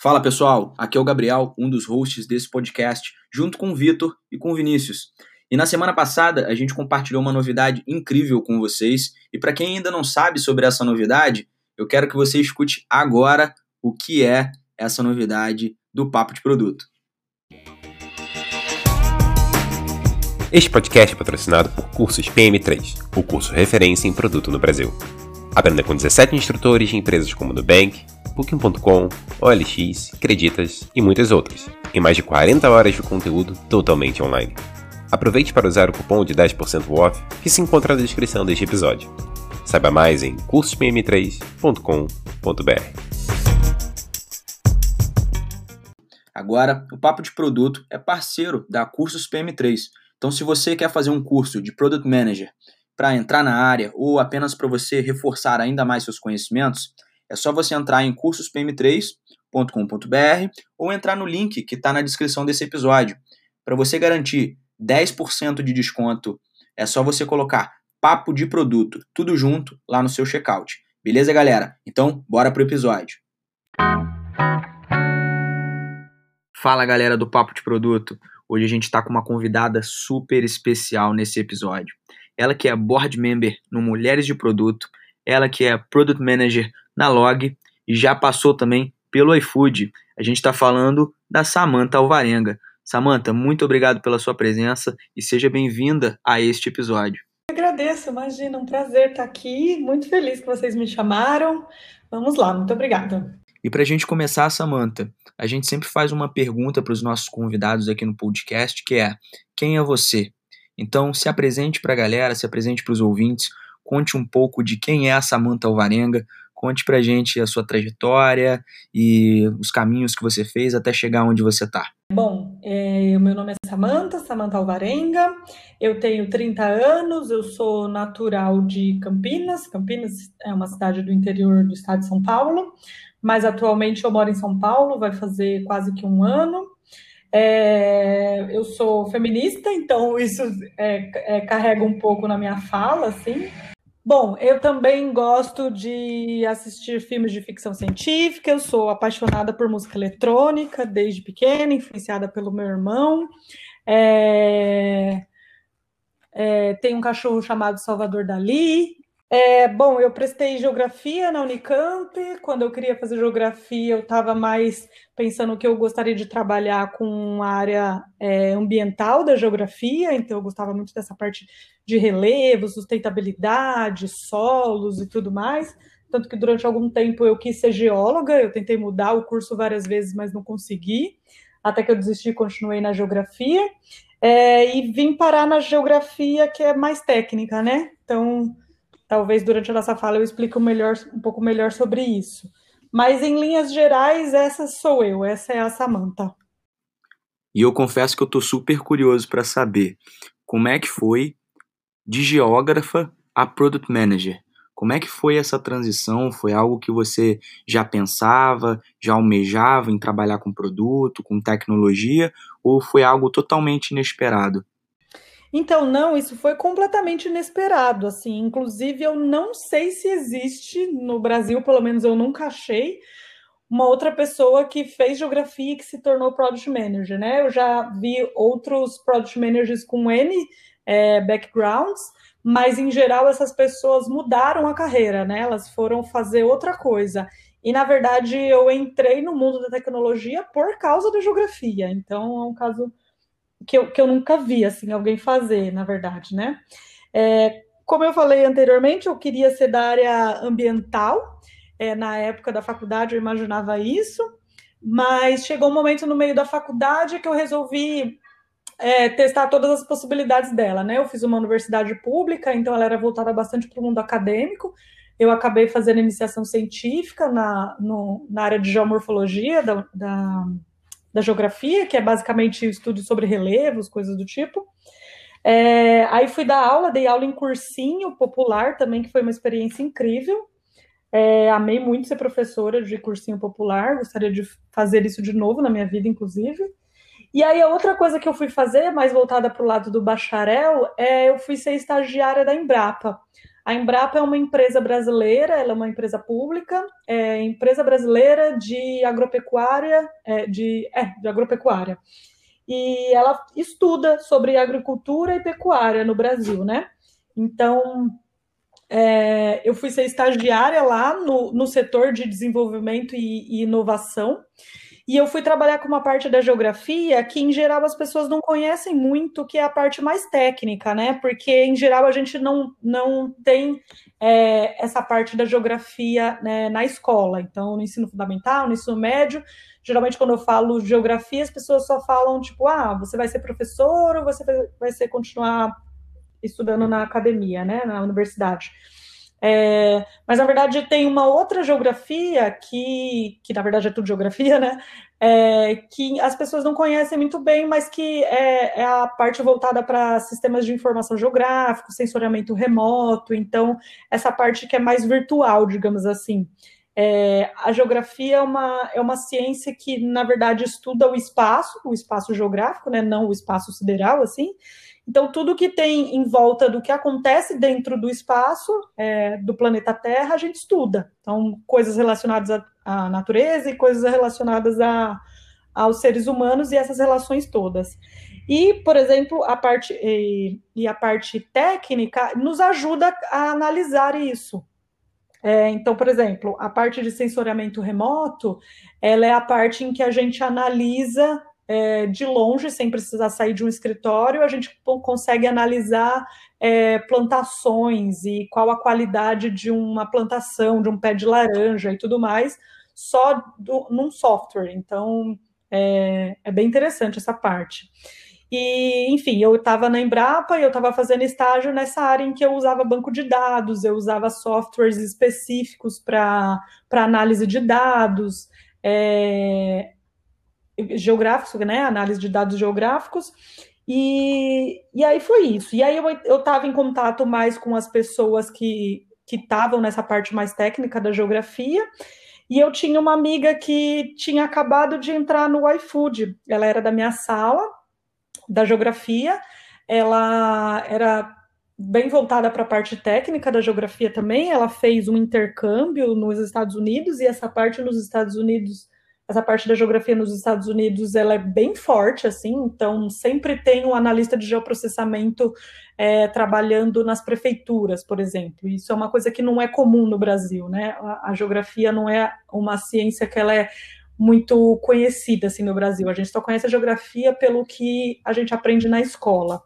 Fala pessoal, aqui é o Gabriel, um dos hosts desse podcast, junto com o Vitor e com o Vinícius. E na semana passada a gente compartilhou uma novidade incrível com vocês, e para quem ainda não sabe sobre essa novidade, eu quero que você escute agora o que é essa novidade do Papo de Produto. Este podcast é patrocinado por Cursos PM3, o curso referência em produto no Brasil. Aprenda com 17 instrutores de empresas como Nubank, Booking.com, OLX, Creditas e muitas outras, em mais de 40 horas de conteúdo totalmente online. Aproveite para usar o cupom de 10% off que se encontra na descrição deste episódio. Saiba mais em cursospm3.com.br. Agora, o Papo de Produto é parceiro da Cursos PM3. Então, se você quer fazer um curso de Product Manager para entrar na área ou apenas para você reforçar ainda mais seus conhecimentos, é só você entrar em cursospm3.com.br ou entrar no link que está na descrição desse episódio. Para você garantir 10% de desconto, é só você colocar papo de produto, tudo junto, lá no seu checkout. Beleza, galera? Então, bora pro episódio. Fala, galera do Papo de Produto. Hoje a gente está com uma convidada super especial nesse episódio. Ela que é board member no Mulheres de Produto, ela que é product manager na Log e já passou também pelo iFood. A gente está falando da Samanta Alvarenga. Samanta, muito obrigado pela sua presença e seja bem-vinda a este episódio. Eu agradeço, imagina, um prazer estar aqui, muito feliz que vocês me chamaram. Vamos lá, muito obrigada. E para a gente começar, Samanta, a gente sempre faz uma pergunta para os nossos convidados aqui no podcast, que é: quem é você? Então, se apresente para a galera, se apresente para os ouvintes, conte um pouco de quem é a Samanta Alvarenga, Conte pra gente a sua trajetória e os caminhos que você fez até chegar onde você está. Bom, é, meu nome é Samanta, Samanta Alvarenga, eu tenho 30 anos, eu sou natural de Campinas, Campinas é uma cidade do interior do estado de São Paulo, mas atualmente eu moro em São Paulo, vai fazer quase que um ano. É, eu sou feminista, então isso é, é, carrega um pouco na minha fala, assim. Bom, eu também gosto de assistir filmes de ficção científica, eu sou apaixonada por música eletrônica desde pequena, influenciada pelo meu irmão. É... É, tem um cachorro chamado Salvador Dali, é, bom, eu prestei geografia na Unicamp. Quando eu queria fazer geografia, eu estava mais pensando que eu gostaria de trabalhar com a área é, ambiental da geografia, então eu gostava muito dessa parte de relevo, sustentabilidade, solos e tudo mais. Tanto que durante algum tempo eu quis ser geóloga, eu tentei mudar o curso várias vezes, mas não consegui. Até que eu desisti e continuei na geografia. É, e vim parar na geografia, que é mais técnica, né? Então Talvez durante a nossa fala eu explique melhor, um pouco melhor sobre isso. Mas em linhas gerais, essa sou eu, essa é a Samanta. E eu confesso que eu estou super curioso para saber como é que foi de geógrafa a product manager. Como é que foi essa transição? Foi algo que você já pensava, já almejava em trabalhar com produto, com tecnologia, ou foi algo totalmente inesperado? Então, não, isso foi completamente inesperado, assim. Inclusive, eu não sei se existe no Brasil, pelo menos eu nunca achei, uma outra pessoa que fez geografia e que se tornou product manager, né? Eu já vi outros product managers com N é, backgrounds, mas em geral essas pessoas mudaram a carreira, né? Elas foram fazer outra coisa. E na verdade eu entrei no mundo da tecnologia por causa da geografia. Então é um caso que eu, que eu nunca vi assim alguém fazer, na verdade, né? É, como eu falei anteriormente, eu queria ser da área ambiental. É, na época da faculdade eu imaginava isso, mas chegou um momento no meio da faculdade que eu resolvi é, testar todas as possibilidades dela, né? Eu fiz uma universidade pública, então ela era voltada bastante para o mundo acadêmico. Eu acabei fazendo iniciação científica na, no, na área de geomorfologia da, da da geografia, que é basicamente estudo sobre relevos, coisas do tipo. É, aí fui dar aula, dei aula em cursinho popular também, que foi uma experiência incrível. É, amei muito ser professora de cursinho popular, gostaria de fazer isso de novo na minha vida, inclusive. E aí a outra coisa que eu fui fazer, mais voltada para o lado do bacharel, é eu fui ser estagiária da Embrapa. A Embrapa é uma empresa brasileira, ela é uma empresa pública, é empresa brasileira de agropecuária, é, de, é, de agropecuária. E ela estuda sobre agricultura e pecuária no Brasil, né? Então, é, eu fui ser estagiária lá no, no setor de desenvolvimento e, e inovação. E eu fui trabalhar com uma parte da geografia que, em geral, as pessoas não conhecem muito, que é a parte mais técnica, né? Porque, em geral, a gente não, não tem é, essa parte da geografia né, na escola. Então, no ensino fundamental, no ensino médio, geralmente, quando eu falo geografia, as pessoas só falam, tipo, ah, você vai ser professor ou você vai ser continuar estudando na academia, né? Na universidade. É, mas na verdade tem uma outra geografia que, que na verdade é tudo geografia, né? É, que as pessoas não conhecem muito bem, mas que é, é a parte voltada para sistemas de informação geográfico, sensoriamento remoto, então essa parte que é mais virtual, digamos assim. É, a geografia é uma, é uma ciência que, na verdade, estuda o espaço, o espaço geográfico, né, não o espaço sideral, assim, então, tudo que tem em volta do que acontece dentro do espaço é, do planeta Terra, a gente estuda. Então, coisas relacionadas à, à natureza e coisas relacionadas a, aos seres humanos e essas relações todas. E, por exemplo, a parte e, e a parte técnica nos ajuda a analisar isso. É, então, por exemplo, a parte de sensoriamento remoto, ela é a parte em que a gente analisa é, de longe, sem precisar sair de um escritório, a gente consegue analisar é, plantações e qual a qualidade de uma plantação, de um pé de laranja e tudo mais, só do, num software. Então, é, é bem interessante essa parte. E, enfim, eu estava na Embrapa e eu estava fazendo estágio nessa área em que eu usava banco de dados, eu usava softwares específicos para análise de dados. É, geográficos, né? Análise de dados geográficos. E, e aí foi isso. E aí eu estava em contato mais com as pessoas que que estavam nessa parte mais técnica da geografia. E eu tinha uma amiga que tinha acabado de entrar no iFood. Ela era da minha sala, da geografia. Ela era bem voltada para a parte técnica da geografia também. Ela fez um intercâmbio nos Estados Unidos e essa parte nos Estados Unidos essa parte da geografia nos Estados Unidos ela é bem forte, assim, então sempre tem um analista de geoprocessamento é, trabalhando nas prefeituras, por exemplo. Isso é uma coisa que não é comum no Brasil, né? A, a, geografia não é uma ciência que ela é muito conhecida assim no Brasil. A gente só conhece a geografia pelo que a gente aprende na escola.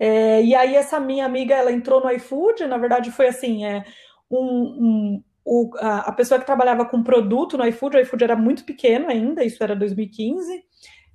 É, e aí essa minha amiga ela entrou no iFood, na verdade foi assim, é um, um o, a, a, pessoa que trabalhava com produto no iFood, o iFood era muito pequeno ainda, isso era 2015,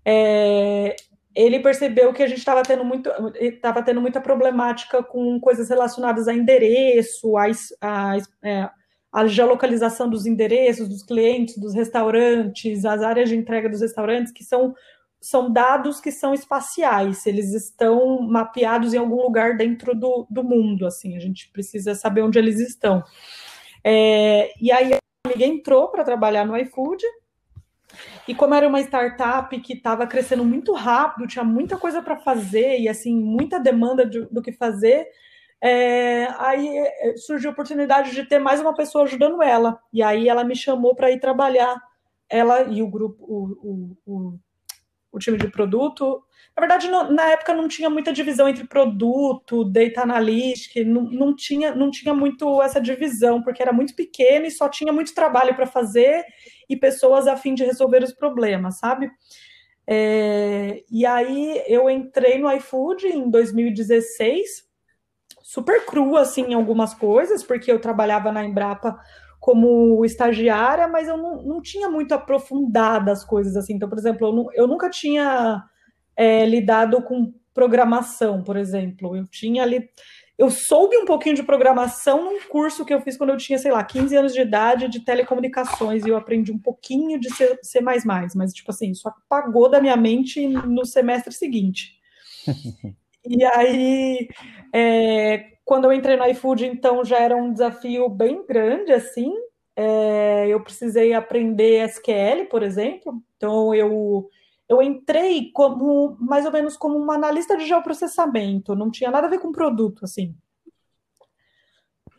é, ele percebeu que a gente estava tendo, muito, estava tendo muita problemática com coisas relacionadas a endereço, a, a, é, a geolocalização dos endereços, dos clientes, dos restaurantes, as áreas de entrega dos restaurantes, que são, são dados que são espaciais, eles estão mapeados em algum lugar dentro do, do mundo, assim, a gente precisa saber onde eles estão. É, e aí a amiga entrou para trabalhar no iFood. E como era uma startup que estava crescendo muito rápido, tinha muita coisa para fazer e assim muita demanda de, do que fazer, é, aí é, surgiu a oportunidade de ter mais uma pessoa ajudando ela. E aí ela me chamou para ir trabalhar. Ela e o grupo, o, o, o, o time de produto na verdade, não, na época não tinha muita divisão entre produto, data analytics, não, não, tinha, não tinha muito essa divisão, porque era muito pequeno e só tinha muito trabalho para fazer e pessoas a fim de resolver os problemas, sabe? É, e aí eu entrei no iFood em 2016, super crua assim em algumas coisas, porque eu trabalhava na Embrapa como estagiária, mas eu não, não tinha muito aprofundado as coisas assim. Então, por exemplo, eu, eu nunca tinha é, lidado com programação, por exemplo. Eu tinha ali. Eu soube um pouquinho de programação num curso que eu fiz quando eu tinha, sei lá, 15 anos de idade de telecomunicações e eu aprendi um pouquinho de C, C++, mas, tipo assim, isso apagou da minha mente no semestre seguinte. e aí, é, quando eu entrei no iFood, então, já era um desafio bem grande, assim, é, eu precisei aprender SQL, por exemplo, então eu eu entrei como mais ou menos como uma analista de geoprocessamento, não tinha nada a ver com produto, assim.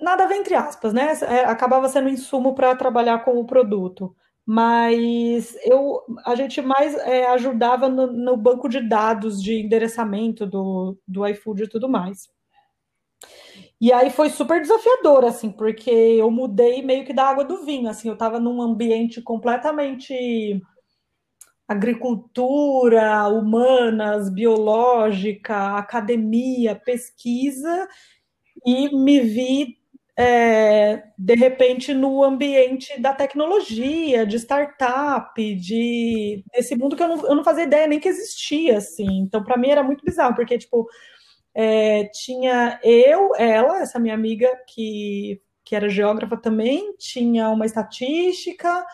nada a ver entre aspas, né? É, acabava sendo insumo para trabalhar com o produto. Mas eu, a gente mais é, ajudava no, no, banco de dados de endereçamento do, do iFood e tudo mais. E aí foi super desafiador, assim, porque eu mudei meio que da água do vinho, assim, eu estava num ambiente completamente agricultura, humanas, biológica, academia, pesquisa, e me vi é, de repente no ambiente da tecnologia, de startup, de desse mundo que eu não, eu não fazia ideia nem que existia, assim. Então, para mim era muito bizarro, porque tipo é, tinha eu, ela, essa minha amiga que, que era geógrafa também, tinha uma estatística,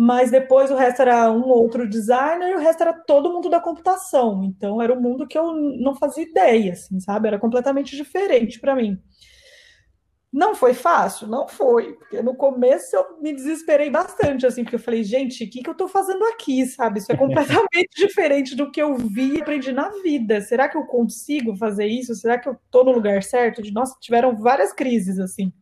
mas depois o resto era um outro designer e o resto era todo mundo da computação. Então era um mundo que eu não fazia ideia, assim, sabe? Era completamente diferente para mim. Não foi fácil? Não foi, porque no começo eu me desesperei bastante, assim, porque eu falei, gente, o que, que eu estou fazendo aqui, sabe? Isso é completamente diferente do que eu vi e aprendi na vida. Será que eu consigo fazer isso? Será que eu estou no lugar certo? De, nossa, tiveram várias crises, assim.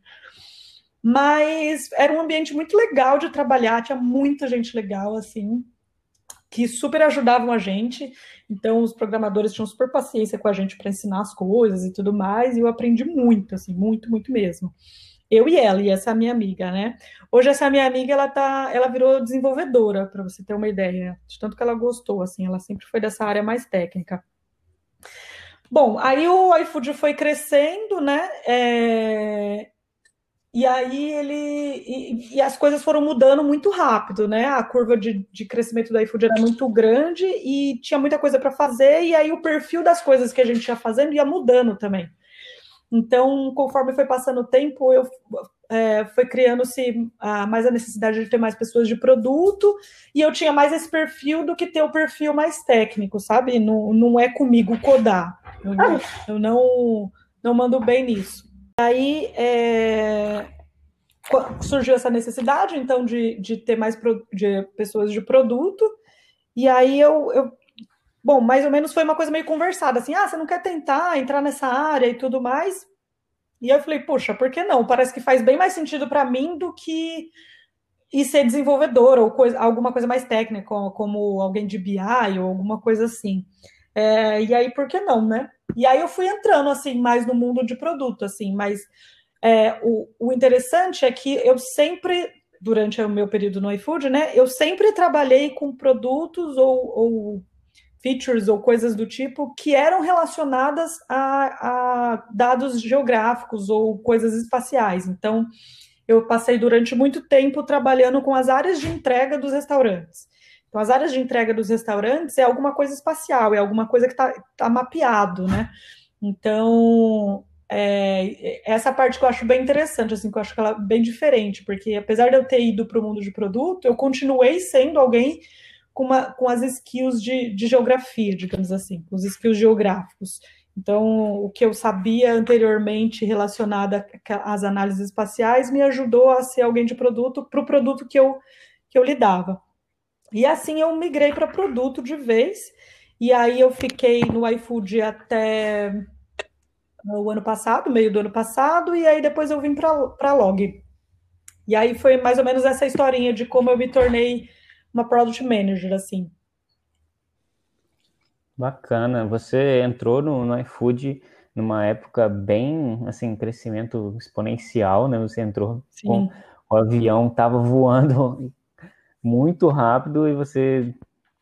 Mas era um ambiente muito legal de trabalhar, tinha muita gente legal, assim, que super ajudavam a gente. Então, os programadores tinham super paciência com a gente para ensinar as coisas e tudo mais, e eu aprendi muito, assim, muito, muito mesmo. Eu e ela, e essa é minha amiga, né? Hoje essa minha amiga, ela tá, ela virou desenvolvedora, para você ter uma ideia, de tanto que ela gostou, assim, ela sempre foi dessa área mais técnica. Bom, aí o iFood foi crescendo, né? É, e aí ele. E, e, as coisas foram mudando muito rápido, né? A curva de, de crescimento do iFood era muito grande e tinha muita coisa para fazer, e aí o perfil das coisas que a gente ia fazendo ia mudando também. Então, conforme foi passando o tempo, eu é, foi criando-se mais a necessidade de ter mais pessoas de produto, e eu tinha mais esse perfil do que ter o perfil mais técnico, sabe? Não, não é comigo codar. Eu, eu não, não mando bem nisso. Aí é, surgiu essa necessidade, então, de, de ter mais pro, de pessoas de produto. E aí eu, eu, Bom, mais ou menos foi uma coisa meio conversada, assim, ah, você não quer tentar entrar nessa área e tudo mais? E eu falei, puxa, por que não? Parece que faz bem mais sentido para mim do que ir ser desenvolvedor ou coisa, alguma coisa mais técnica, como alguém de BI ou alguma coisa assim. É, e aí, por que não, né? E aí eu fui entrando, assim, mais no mundo de produto, assim, mas é, o, o interessante é que eu sempre, durante o meu período no iFood, né, eu sempre trabalhei com produtos ou, ou features ou coisas do tipo que eram relacionadas a, a dados geográficos ou coisas espaciais. Então, eu passei durante muito tempo trabalhando com as áreas de entrega dos restaurantes. Então, as áreas de entrega dos restaurantes é alguma coisa espacial, é alguma coisa que está tá mapeado, né? Então, é, essa parte que eu acho bem interessante, assim, que eu acho que ela é bem diferente, porque apesar de eu ter ido para o mundo de produto, eu continuei sendo alguém com, uma, com as skills de, de geografia, digamos assim, os skills geográficos. Então, o que eu sabia anteriormente relacionado às análises espaciais me ajudou a ser alguém de produto para o produto que eu, que eu lidava. E assim eu migrei para produto de vez. E aí eu fiquei no iFood até o ano passado, meio do ano passado, e aí depois eu vim para a Log. E aí foi mais ou menos essa historinha de como eu me tornei uma product manager, assim. Bacana. Você entrou no, no iFood numa época bem, assim, crescimento exponencial, né? Você entrou Sim. com o avião estava voando muito rápido e você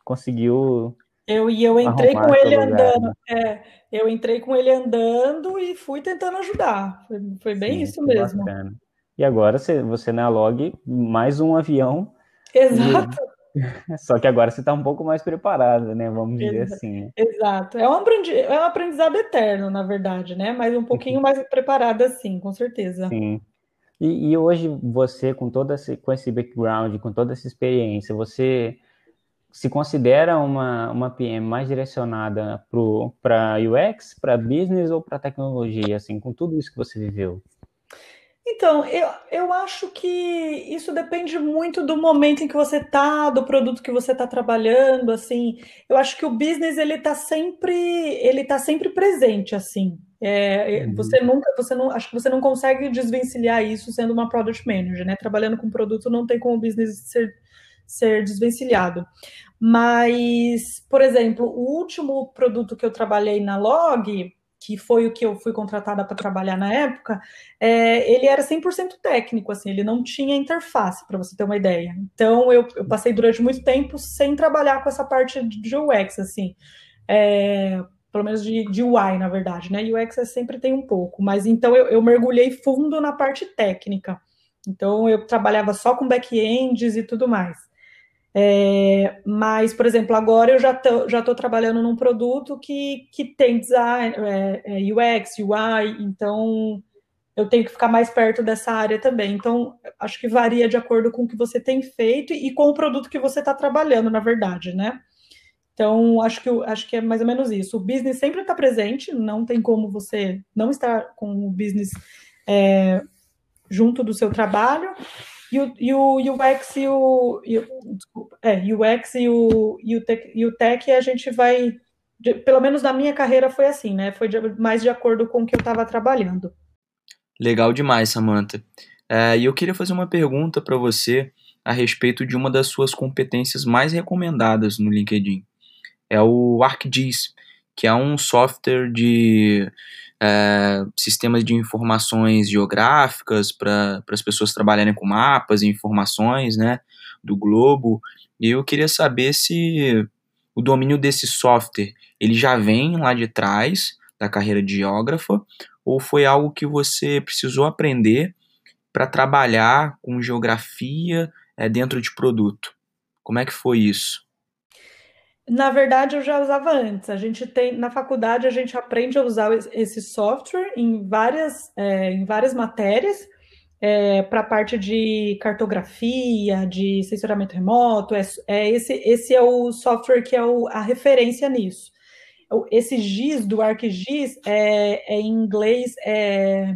conseguiu. Eu e eu entrei com ele andando. É, eu entrei com ele andando e fui tentando ajudar. Foi, foi bem Sim, isso mesmo. Bacana. E agora você, você na log mais um avião. Exato. E... Só que agora você está um pouco mais preparada, né? Vamos dizer Exato. assim. Né? Exato. É um, aprendi... é um aprendizado eterno, na verdade, né? Mas um pouquinho mais preparada, sim, com certeza. Sim. E, e, hoje você, com todo esse, com esse background, com toda essa experiência, você se considera uma, uma PM mais direcionada para UX, para business ou para tecnologia, assim, com tudo isso que você viveu? Então, eu, eu acho que isso depende muito do momento em que você está, do produto que você está trabalhando, assim. Eu acho que o business ele está sempre, ele tá sempre presente, assim. É, uhum. Você nunca, você não, acho que você não consegue desvencilhar isso sendo uma product manager, né? Trabalhando com produto não tem como o business ser, ser desvencilhado. Mas, por exemplo, o último produto que eu trabalhei na Log, que foi o que eu fui contratada para trabalhar na época, é, ele era 100% técnico, assim, ele não tinha interface, para você ter uma ideia. Então, eu, eu, passei durante muito tempo sem trabalhar com essa parte de UX, assim, é, pelo menos de, de UI, na verdade, né? UX é sempre tem um pouco, mas então eu, eu mergulhei fundo na parte técnica. Então, eu trabalhava só com back-ends e tudo mais. É, mas, por exemplo, agora eu já tô, já estou trabalhando num produto que, que tem design, é, é UX, UI, então eu tenho que ficar mais perto dessa área também. Então, acho que varia de acordo com o que você tem feito e com o produto que você está trabalhando, na verdade, né? Então, acho que, acho que é mais ou menos isso. O business sempre está presente, não tem como você não estar com o business é, junto do seu trabalho, e o, e o UX e o. E, desculpa, é, UX e o, e, o tech, e o tech a gente vai. De, pelo menos na minha carreira foi assim, né? Foi de, mais de acordo com o que eu estava trabalhando. Legal demais, Samantha. É, e eu queria fazer uma pergunta para você a respeito de uma das suas competências mais recomendadas no LinkedIn. É o ArcGIS, que é um software de é, sistemas de informações geográficas para as pessoas trabalharem com mapas e informações né, do globo. E eu queria saber se o domínio desse software ele já vem lá de trás da carreira de geógrafa ou foi algo que você precisou aprender para trabalhar com geografia é, dentro de produto. Como é que foi isso? Na verdade, eu já usava antes. A gente tem na faculdade a gente aprende a usar esse software em várias, é, em várias matérias é, para a parte de cartografia, de sensoramento remoto. É, é, esse, esse é o software que é o, a referência nisso. Esse GIS do ArcGIS é, é em inglês, é,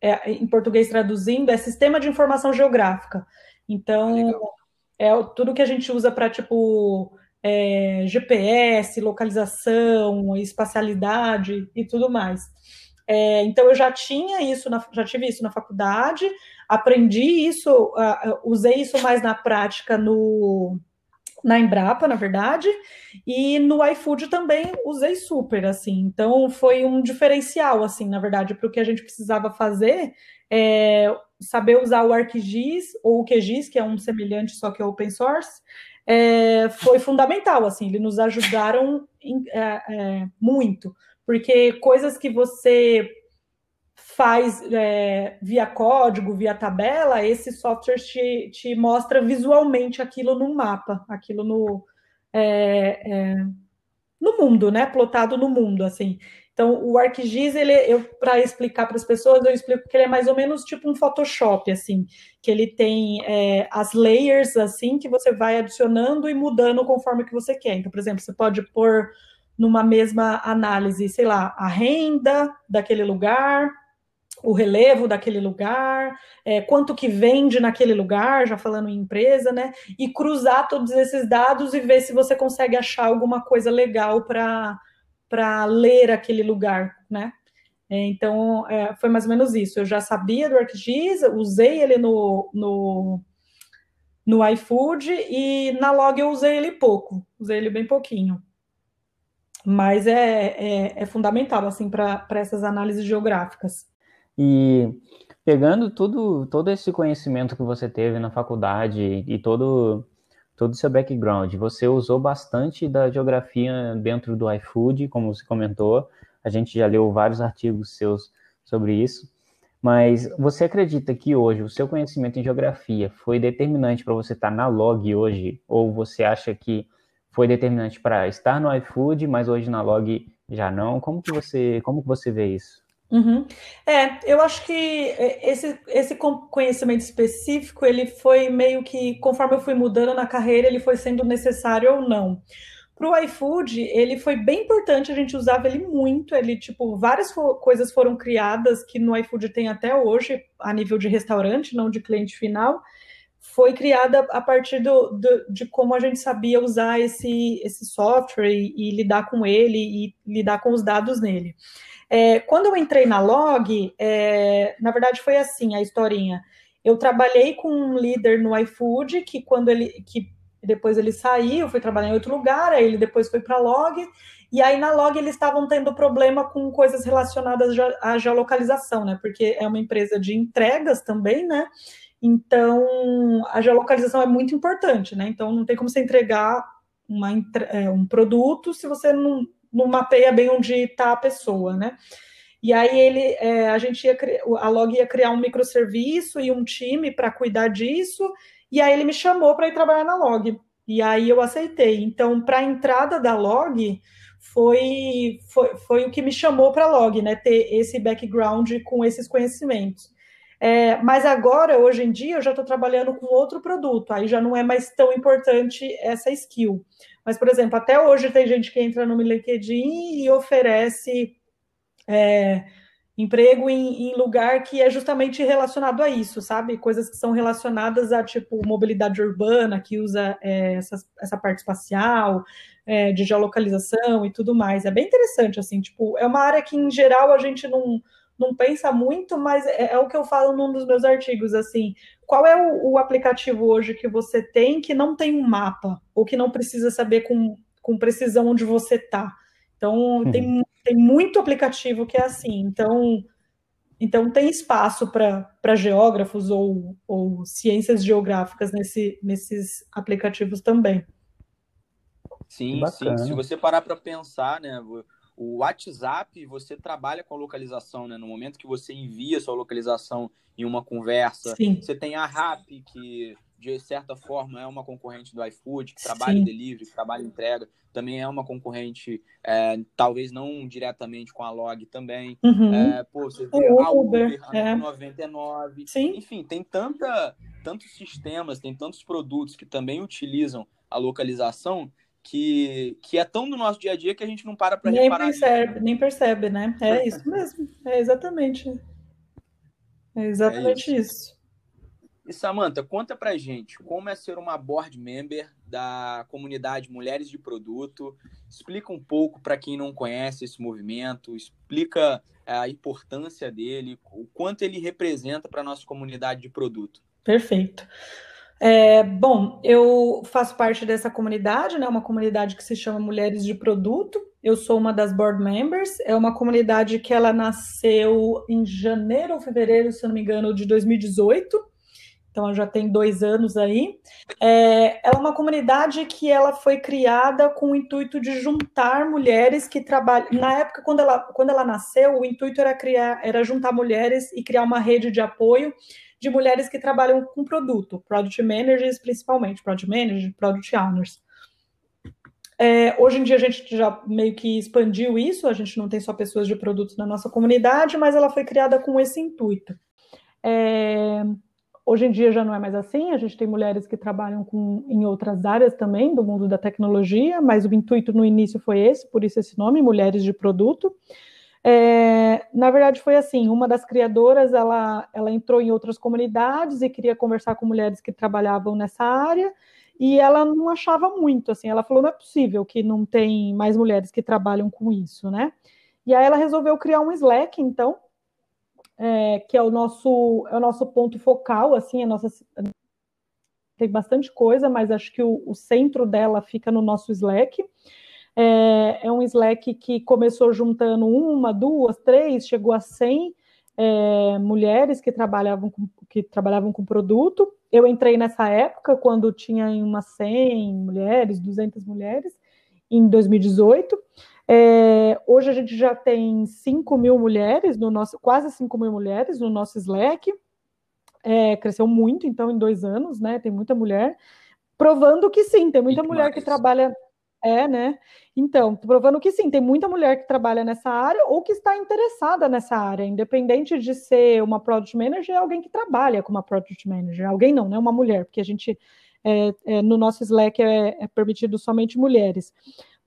é, em português traduzindo, é Sistema de Informação Geográfica. Então, ah, é tudo que a gente usa para tipo é, GPS, localização, espacialidade e tudo mais. É, então eu já tinha isso, na, já tive isso na faculdade, aprendi isso, uh, usei isso mais na prática no na Embrapa, na verdade, e no iFood também usei super, assim. Então foi um diferencial, assim, na verdade, para o que a gente precisava fazer, é, saber usar o ArcGIS ou o QGIS, que é um semelhante, só que é open source, é, foi fundamental, assim, eles nos ajudaram em, é, é, muito, porque coisas que você faz é, via código, via tabela, esse software te, te mostra visualmente aquilo no mapa, aquilo no, é, é, no mundo, né, plotado no mundo, assim. Então, o ArcGIS, ele, eu para explicar para as pessoas, eu explico que ele é mais ou menos tipo um Photoshop, assim, que ele tem é, as layers, assim, que você vai adicionando e mudando conforme que você quer. Então, por exemplo, você pode pôr numa mesma análise, sei lá, a renda daquele lugar, o relevo daquele lugar, é, quanto que vende naquele lugar, já falando em empresa, né? E cruzar todos esses dados e ver se você consegue achar alguma coisa legal para para ler aquele lugar, né? Então, é, foi mais ou menos isso. Eu já sabia do ArcGIS, usei ele no, no, no iFood e na Log eu usei ele pouco, usei ele bem pouquinho. Mas é, é, é fundamental, assim, para essas análises geográficas. E pegando tudo, todo esse conhecimento que você teve na faculdade e todo todo o seu background. Você usou bastante da geografia dentro do iFood, como você comentou. A gente já leu vários artigos seus sobre isso. Mas você acredita que hoje o seu conhecimento em geografia foi determinante para você estar na log hoje? Ou você acha que foi determinante para estar no iFood, mas hoje na log já não? Como que você, como que você vê isso? Uhum. É, eu acho que é, esse, esse conhecimento específico, ele foi meio que, conforme eu fui mudando na carreira, ele foi sendo necessário ou não. Para o iFood, ele foi bem importante, a gente usava ele muito. Ele, tipo, várias coisas foram criadas que no iFood tem até hoje, a nível de restaurante, não de cliente final. Foi criada a partir do, do de como a gente sabia usar esse, esse software e, e, lidar com ele e lidar com os dados nele. É, quando eu entrei na Log, é, na verdade foi assim a historinha. Eu trabalhei com um líder no iFood que quando ele que depois ele saiu, foi trabalhar em outro lugar, aí ele depois foi para a Log, e aí na Log eles estavam tendo problema com coisas relacionadas à geolocalização, né? Porque é uma empresa de entregas também, né? Então a geolocalização é muito importante, né? Então não tem como você entregar uma, é, um produto se você não, não mapeia bem onde está a pessoa, né? E aí ele, é, a gente ia, a Log ia criar um microserviço e um time para cuidar disso, e aí ele me chamou para ir trabalhar na Log. E aí eu aceitei. Então, para a entrada da Log, foi, foi, foi o que me chamou para a Log, né? Ter esse background com esses conhecimentos. É, mas agora, hoje em dia, eu já estou trabalhando com outro produto, aí já não é mais tão importante essa skill. Mas, por exemplo, até hoje tem gente que entra no LinkedIn e oferece é, emprego em, em, lugar que é justamente relacionado a isso, sabe? Coisas que são relacionadas a, tipo, mobilidade urbana, que usa é, essa, essa parte espacial, é, de geolocalização e tudo mais. É bem interessante, assim, tipo, é uma área que, em geral, a gente não, não pensa muito, mas é, é o que eu falo num dos meus artigos, assim, qual é o, o, aplicativo hoje que você tem que não tem um mapa, ou que não precisa saber com, com precisão onde você está? Então, uhum. tem tem muito aplicativo que é assim. Então, então tem espaço para geógrafos ou, ou ciências geográficas nesse, nesses aplicativos também. Sim, sim. Se você parar para pensar, né, o WhatsApp, você trabalha com a localização, né? No momento que você envia sua localização em uma conversa, sim. você tem a RAP, que de certa forma, é uma concorrente do iFood, que trabalha Sim. em delivery, que trabalha em entrega, também é uma concorrente, é, talvez não diretamente com a Log também. Uhum. É, pô, você vê o a Uber, Uber é. 99. Sim. Enfim, tem tanta, tantos sistemas, tem tantos produtos que também utilizam a localização que, que é tão do nosso dia a dia que a gente não para para reparar. Percebe, isso. Nem percebe, né? É isso mesmo. É exatamente. É exatamente é isso. isso. E Samantha, conta pra gente como é ser uma board member da comunidade Mulheres de Produto. Explica um pouco para quem não conhece esse movimento, explica é, a importância dele, o quanto ele representa para a nossa comunidade de produto. Perfeito. É, bom, eu faço parte dessa comunidade, né? Uma comunidade que se chama Mulheres de Produto. Eu sou uma das board members. É uma comunidade que ela nasceu em janeiro ou fevereiro, se eu não me engano, de 2018 então ela já tem dois anos aí. É, ela é uma comunidade que ela foi criada com o intuito de juntar mulheres que trabalham. Na época, quando ela, quando ela nasceu, o intuito era criar, era juntar mulheres e criar uma rede de apoio de mulheres que trabalham com produto, product managers principalmente, product managers, product owners. É, hoje em dia a gente já meio que expandiu isso, a gente não tem só pessoas de produtos na nossa comunidade, mas ela foi criada com esse intuito. É, Hoje em dia já não é mais assim, a gente tem mulheres que trabalham com, em outras áreas também do mundo da tecnologia, mas o intuito no início foi esse, por isso esse nome, Mulheres de Produto. É, na verdade foi assim, uma das criadoras, ela, ela entrou em outras comunidades e queria conversar com mulheres que trabalhavam nessa área, e ela não achava muito, assim, ela falou, não é possível que não tem mais mulheres que trabalham com isso, né? E aí ela resolveu criar um Slack, então, é, que é o nosso é o nosso ponto focal, assim, a nossa tem bastante coisa, mas acho que o, o centro dela fica no nosso Slack. É, é, um Slack que começou juntando uma, duas, três, chegou a 100 é, mulheres que trabalhavam com, que trabalhavam com produto. Eu entrei nessa época quando tinha umas 100 mulheres, 200 mulheres, em 2018. É, hoje a gente já tem 5 mil mulheres no nosso, quase 5 mil mulheres no nosso Slack. É, cresceu muito, então, em dois anos, né? Tem muita mulher, provando que sim, tem muita mulher que trabalha. É, né? Então, provando que sim, tem muita mulher que trabalha nessa área ou que está interessada nessa área, independente de ser uma product manager, é alguém que trabalha como uma product manager. Alguém não, né? Uma mulher, porque a gente é, é, no nosso Slack é, é, permitido somente mulheres.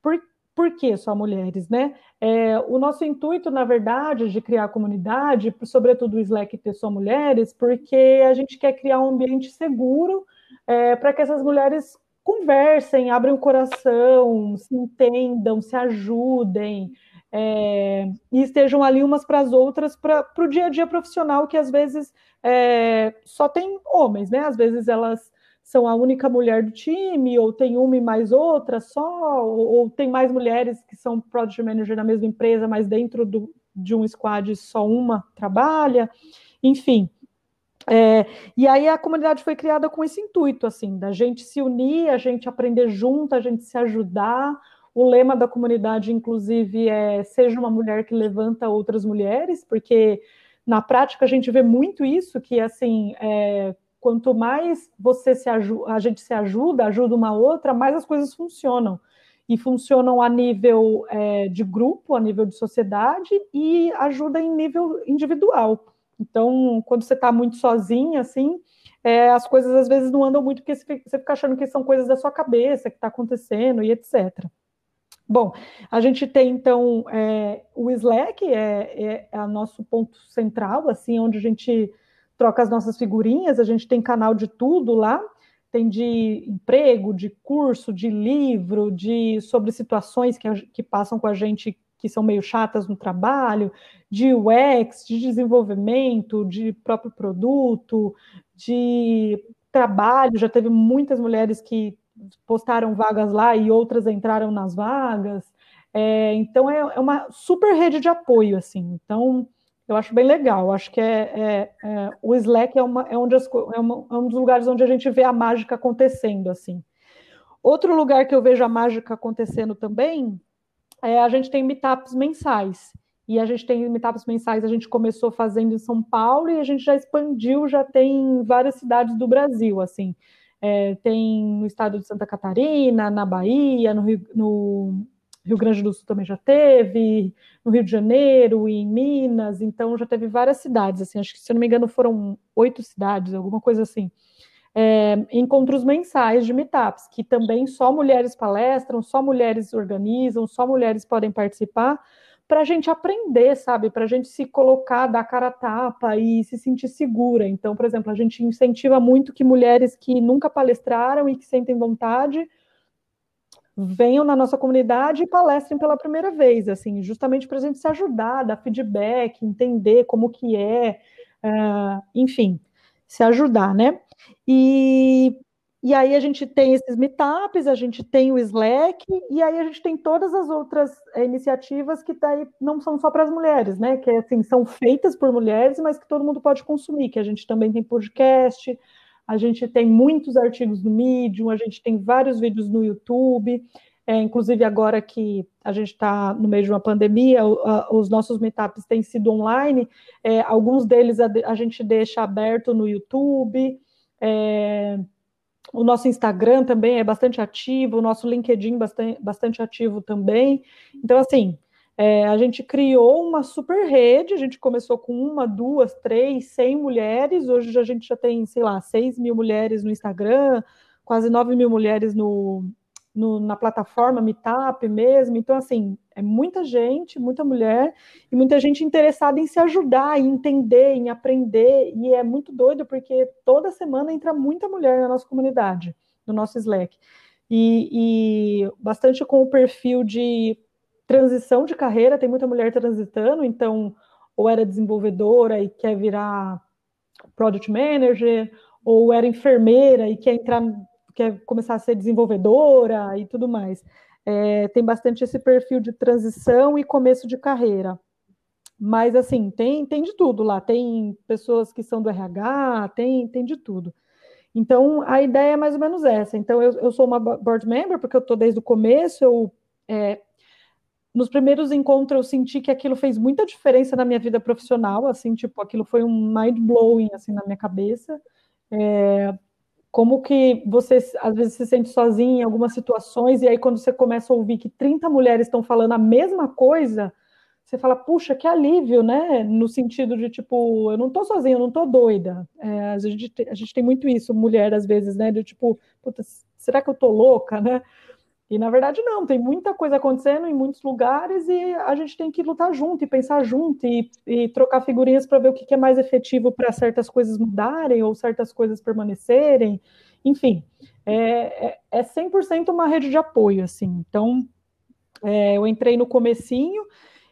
Por, por que só mulheres, né? É, o nosso intuito, na verdade, de criar comunidade, sobretudo o Slack ter só mulheres, porque a gente quer criar um ambiente seguro é, para que essas mulheres conversem, abram o coração, se entendam, se ajudem, é, e estejam ali umas para as outras para o dia a dia profissional, que às vezes é, só tem homens, né? Às vezes elas são a única mulher do time, ou tem uma e mais outra só, ou, ou tem mais mulheres que são product manager na mesma empresa, mas dentro do, de um squad só uma trabalha, enfim. É, e aí a comunidade foi criada com esse intuito, assim, da gente se unir, a gente aprender junto, a gente se ajudar, o lema da comunidade, inclusive, é seja uma mulher que levanta outras mulheres, porque na prática a gente vê muito isso, que assim, é, quanto mais você se a gente se ajuda, ajuda uma outra, mais as coisas funcionam. E funcionam a nível é, de grupo, a nível de sociedade, e ajuda em nível individual. Então, quando você está muito sozinha, assim, é, as coisas às vezes não andam muito porque você fica achando que são coisas da sua cabeça, que está acontecendo e etc. Bom, a gente tem então é, o Slack, é, é, é nosso ponto central, assim, onde a gente troca as nossas figurinhas, a gente tem canal de tudo lá, tem de emprego, de curso, de livro, de sobre situações que, que passam com a gente que são meio chatas no trabalho, de UX, de desenvolvimento, de próprio produto, de trabalho. Já teve muitas mulheres que postaram vagas lá e outras entraram nas vagas. É, então é, é, uma super rede de apoio, assim. Então eu acho bem legal. Acho que é, é, é o Slack é, uma, é, onde as, é, uma, é um dos lugares onde a gente vê a mágica acontecendo, assim. Outro lugar que eu vejo a mágica acontecendo também é a gente tem meetups mensais. E a gente tem meetups mensais, a gente começou fazendo em São Paulo e a gente já expandiu, já tem várias cidades do Brasil, assim. É, tem no estado de Santa Catarina, na Bahia, no Rio, no Rio Grande do Sul também já teve, no Rio de Janeiro e em Minas, então já teve várias cidades, assim, acho que se eu não me engano foram oito cidades, alguma coisa assim. É, encontros mensais de meetups, que também só mulheres palestram, só mulheres organizam, só mulheres podem participar, para a gente aprender, sabe? Para a gente se colocar, dar cara a tapa e se sentir segura. Então, por exemplo, a gente incentiva muito que mulheres que nunca palestraram e que sentem vontade venham na nossa comunidade e palestrem pela primeira vez, assim, justamente para a gente se ajudar, dar feedback, entender como que é, uh, enfim, se ajudar, né? E e aí a gente tem esses meetups, a gente tem o Slack, e aí a gente tem todas as outras é, iniciativas que daí não são só para as mulheres, né? Que assim, são feitas por mulheres, mas que todo mundo pode consumir, que a gente também tem podcast, a gente tem muitos artigos no Medium, a gente tem vários vídeos no YouTube. É, inclusive agora que a gente está no meio de uma pandemia, os nossos meetups têm sido online, é, alguns deles a, a, gente deixa aberto no YouTube. É, o nosso Instagram também é bastante ativo, o nosso LinkedIn bastante, bastante ativo também. Então, assim, é, a gente criou uma super rede, a gente começou com uma, duas, três, cem mulheres, hoje a gente já tem, sei lá, seis mil mulheres no Instagram, quase nove mil mulheres no, no, na plataforma Meetup mesmo. Então, assim, é muita gente, muita mulher, e muita gente interessada em se ajudar, em entender, em aprender. E é muito doido, porque toda semana entra muita mulher na nossa comunidade, no nosso Slack. E, e bastante com o perfil de transição de carreira, tem muita mulher transitando, então, ou era desenvolvedora e quer virar product manager, ou era enfermeira e quer entrar quer começar a ser desenvolvedora e tudo mais. É, tem bastante esse perfil de transição e começo de carreira. Mas, assim, tem, tem de tudo lá. Tem pessoas que são do RH, tem, tem de tudo. Então, a ideia é mais ou menos essa. Então, eu, eu sou uma board member, porque eu estou desde o começo. Eu, é, nos primeiros encontros, eu senti que aquilo fez muita diferença na minha vida profissional. Assim, tipo, aquilo foi um mind-blowing, assim, na minha cabeça. É, como que você às vezes se sente sozinho em algumas situações, e aí quando você começa a ouvir que 30 mulheres estão falando a mesma coisa, você fala, puxa, que alívio, né? No sentido de tipo, eu não tô sozinha, eu não tô doida. É, a, gente, a gente tem muito isso, mulher, às vezes, né? De tipo, será que eu tô louca, né? E na verdade não, tem muita coisa acontecendo em muitos lugares e a gente tem que lutar junto e pensar junto e, e trocar figurinhas para ver o que, que é mais efetivo para certas coisas mudarem ou certas coisas permanecerem. Enfim, é, é, é 100% uma rede de apoio, assim. Então, é, eu entrei no comecinho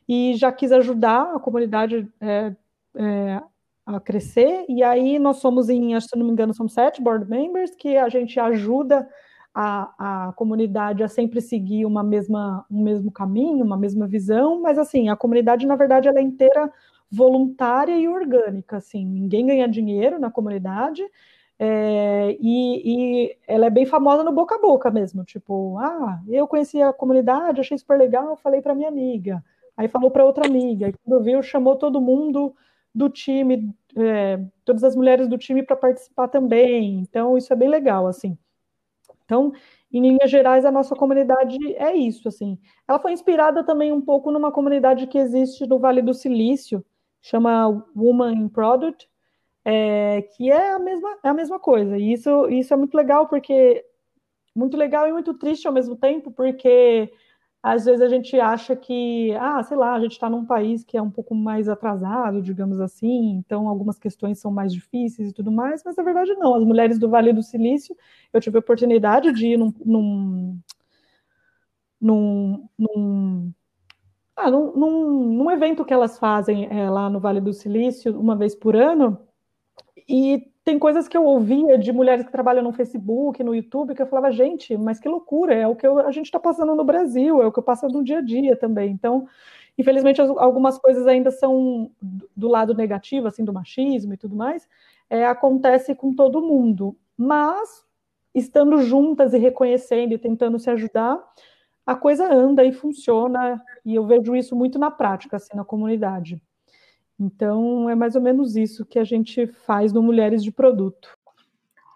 e já quis ajudar a comunidade é, é, a crescer. E aí nós somos em, se não me engano, são sete board members que a gente ajuda a, a comunidade a sempre seguir uma mesma, um mesmo caminho, uma mesma visão, mas assim, a comunidade, na verdade, ela é inteira voluntária e orgânica, assim, ninguém ganha dinheiro na comunidade, é, e, e, ela é bem famosa no boca a boca mesmo, tipo, ah, eu conheci a comunidade, achei super legal, falei para minha amiga, aí falou para outra amiga, e quando viu, chamou todo mundo do time, é, todas as mulheres do time para participar também, então isso é bem legal, assim. Então, em linhas gerais, a nossa comunidade é isso, assim. Ela foi inspirada também um pouco numa comunidade que existe no Vale do Silício, chama Woman in Product, é, que é a mesma, é a mesma coisa. E isso, isso é muito legal, porque muito legal e muito triste ao mesmo tempo, porque às vezes a gente acha que, ah, sei lá, a gente está num país que é um pouco mais atrasado, digamos assim, então algumas questões são mais difíceis e tudo mais, mas na verdade não. As mulheres do Vale do Silício, eu tive a oportunidade de ir num, num, num, num ah, num, num, evento que elas fazem é, lá no Vale do Silício, uma vez por ano, e tem coisas que eu ouvia de mulheres que trabalham no Facebook, no YouTube, que eu falava, gente, mas que loucura, é o que eu, a gente está passando no Brasil, é o que eu passo no dia a dia também. Então, infelizmente, algumas coisas ainda são do lado negativo, assim, do machismo e tudo mais, é, acontece com todo mundo. Mas, estando juntas e reconhecendo e tentando se ajudar, a coisa anda e funciona, e eu vejo isso muito na prática, assim, na comunidade. Então, é mais ou menos isso que a gente faz no Mulheres de Produto.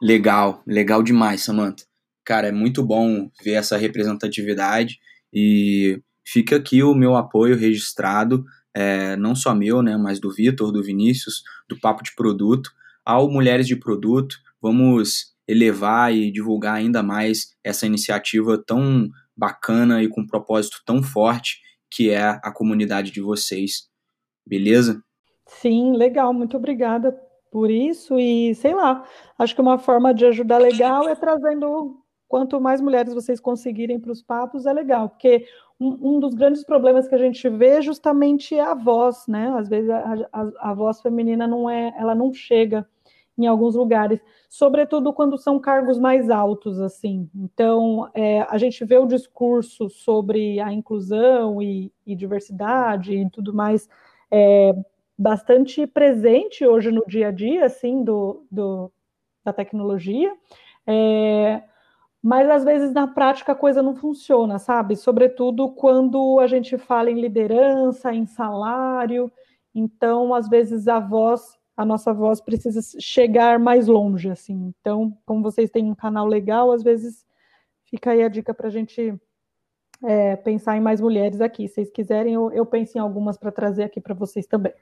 Legal, legal demais, Samantha. Cara, é muito bom ver essa representatividade e fica aqui o meu apoio registrado, é, não só meu, né, mas do Vitor, do Vinícius, do Papo de Produto, ao Mulheres de Produto. Vamos elevar e divulgar ainda mais essa iniciativa tão bacana e com um propósito tão forte que é a comunidade de vocês. Beleza? Sim, legal, muito obrigada por isso. E sei lá, acho que uma forma de ajudar legal é trazendo quanto mais mulheres vocês conseguirem para os papos, é legal, porque um, um, dos grandes problemas que a gente vê justamente é a voz, né? Às vezes a, a, a voz feminina não é, ela não chega em alguns lugares, sobretudo quando são cargos mais altos, assim. Então, é, a gente vê o discurso sobre a inclusão e, e diversidade e tudo mais é, bastante presente hoje no dia a dia, assim, do, do da tecnologia, é, mas às vezes na prática a coisa não funciona, sabe? Sobretudo quando a gente fala em liderança, em salário, então às vezes a voz, a nossa voz precisa chegar mais longe, assim. Então, como vocês têm um canal legal, às vezes fica aí a dica para a gente é, pensar em mais mulheres aqui. Se vocês quiserem, eu, eu penso em algumas para trazer aqui para vocês também.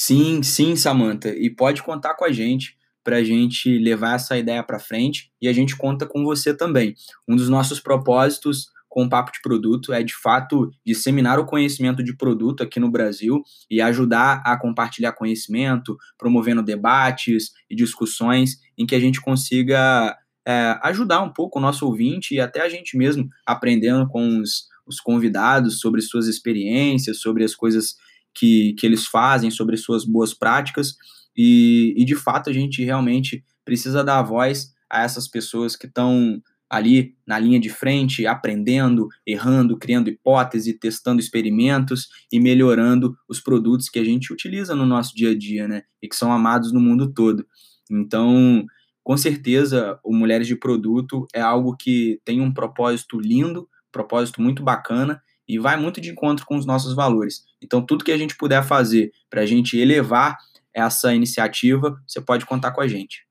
Sim, sim, Samantha, e pode contar com a gente para a gente levar essa ideia para frente e a gente conta com você também. Um dos nossos propósitos com o Papo de Produto é, de fato, disseminar o conhecimento de produto aqui no Brasil e ajudar a compartilhar conhecimento, promovendo debates e discussões em que a gente consiga é, ajudar um pouco o nosso ouvinte e até a gente mesmo aprendendo com os, os convidados sobre suas experiências, sobre as coisas que, que eles fazem, sobre suas boas práticas, e, e de fato a gente realmente precisa dar voz a essas pessoas que estão ali na linha de frente, aprendendo, errando, criando hipóteses, testando experimentos e melhorando os produtos que a gente utiliza no nosso dia a dia, né? E que são amados no mundo todo. Então, com certeza, o Mulheres de Produto é algo que tem um propósito lindo, propósito muito bacana e vai muito de encontro com os nossos valores. Então, tudo que a gente puder fazer para a gente elevar essa iniciativa, você pode contar com a gente.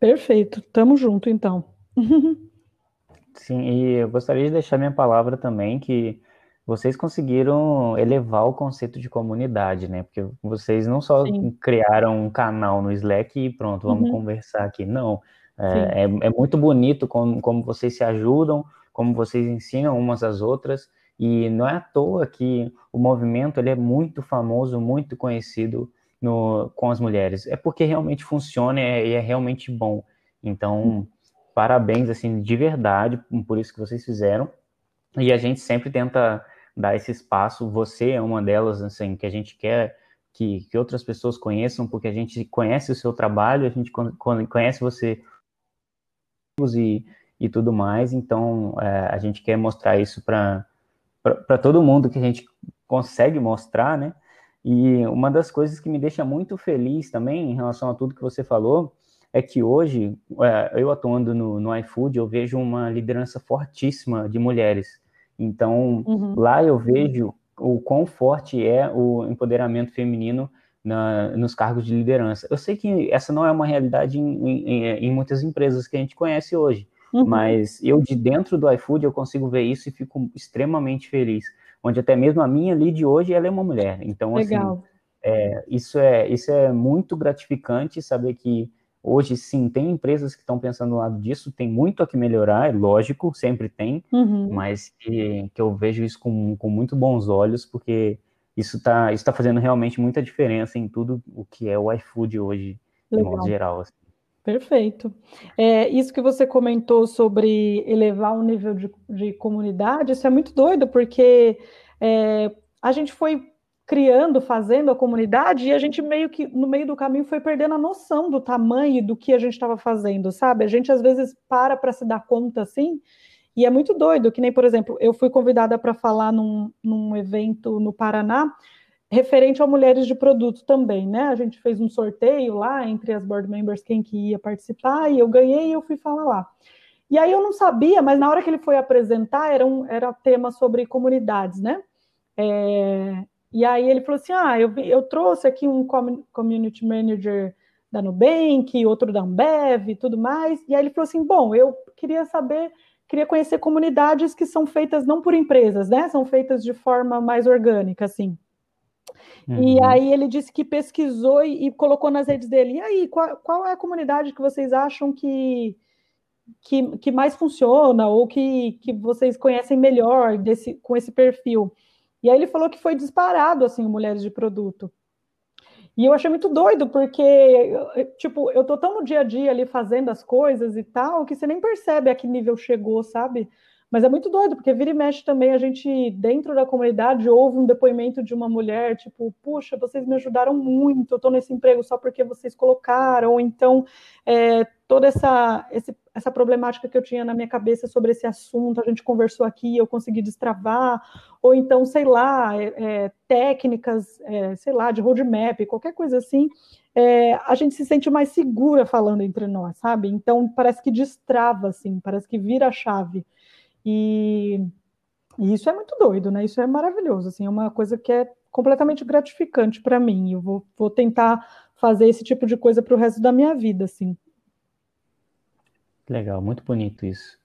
Perfeito, tamo junto então. Sim, e eu gostaria de deixar minha palavra também que vocês conseguiram elevar o conceito de comunidade, né? Porque vocês não só Sim. criaram um canal no Slack e pronto, vamos uhum. conversar aqui. Não, é, é, é, muito bonito como, como vocês se ajudam, como vocês ensinam umas às outras, e não é à toa que o movimento ele é muito famoso, muito conhecido no, com as mulheres. É porque realmente funciona e é, é realmente bom. Então, parabéns, assim, de verdade, por isso que vocês fizeram. E a gente sempre tenta dar esse espaço. Você é uma delas, assim, que a gente quer que, que outras pessoas conheçam, porque a gente conhece o seu trabalho, a gente conhece você e, e tudo mais. Então, é, a gente quer mostrar isso para todo mundo que a gente consegue mostrar, né? E uma das coisas que me deixa muito feliz também em relação a tudo que você falou é que hoje, é, eu atuando no, no iFood, eu vejo uma liderança fortíssima de mulheres. Então, uhum. lá eu vejo o quão forte é o empoderamento feminino na, nos cargos de liderança. Eu sei que essa não é uma realidade em, em, em muitas empresas que a gente conhece hoje, uhum. mas eu de dentro do iFood eu consigo ver isso e fico extremamente feliz. Onde até mesmo a minha lead hoje ela é uma mulher. Então, assim, Legal. assim, é, isso, é, isso é muito gratificante saber que Hoje, sim, tem empresas que estão pensando no lado disso, tem muito a que melhorar, é lógico, sempre tem, uhum. mas que, que eu vejo isso com, com muito bons olhos, porque isso está isso tá fazendo realmente muita diferença em tudo o que é o iFood hoje, Legal. de modo geral. Assim. Perfeito. É, isso que você comentou sobre elevar o nível de, de comunidade, isso é muito doido, porque é, a gente foi criando, fazendo a comunidade, e a gente meio que, no meio do caminho, foi perdendo a noção do tamanho do que a gente estava fazendo, sabe? A gente às vezes para para se dar conta assim, e é muito doido, que nem, por exemplo, eu fui convidada para falar num, num evento no Paraná, referente a mulheres de produto também, né? A gente fez um sorteio lá entre as board members, quem que ia participar, e eu ganhei e eu fui falar lá. E aí eu não sabia, mas na hora que ele foi apresentar, era, um, era tema sobre comunidades, né? É, e aí ele falou assim: ah, eu, eu trouxe aqui um community manager da Nubank, outro da Ambev e tudo mais. E aí ele falou assim: bom, eu queria saber, queria conhecer comunidades que são feitas não por empresas, né? São feitas de forma mais orgânica, assim. Uhum. E aí ele disse que pesquisou e, e, colocou nas redes dele. E aí, qual, qual é a comunidade que vocês acham que, que, que mais funciona ou que, que vocês conhecem melhor desse, com esse perfil? E aí ele falou que foi disparado, assim, mulheres de produto. E eu achei muito doido, porque, tipo, eu tô tão no dia a dia ali fazendo as coisas e tal, que você nem percebe a que nível chegou, sabe? Mas é muito doido, porque vira e mexe também, a gente, dentro da comunidade, ouve um depoimento de uma mulher, tipo, puxa, vocês me ajudaram muito, eu tô nesse emprego só porque vocês colocaram, ou então é, toda essa, esse, essa problemática que eu tinha na minha cabeça sobre esse assunto, a gente conversou aqui, eu consegui destravar, ou então, sei lá, é, é, técnicas, é, sei lá, de roadmap, qualquer coisa assim, é, a gente se sente mais segura falando entre nós, sabe? Então, parece que destrava, assim, parece que vira a chave. E, e, isso é muito doido, né? Isso é maravilhoso, assim, é uma coisa que é completamente gratificante para mim. Eu vou, vou tentar fazer esse tipo de coisa para o resto da minha vida, assim. Legal, muito bonito isso.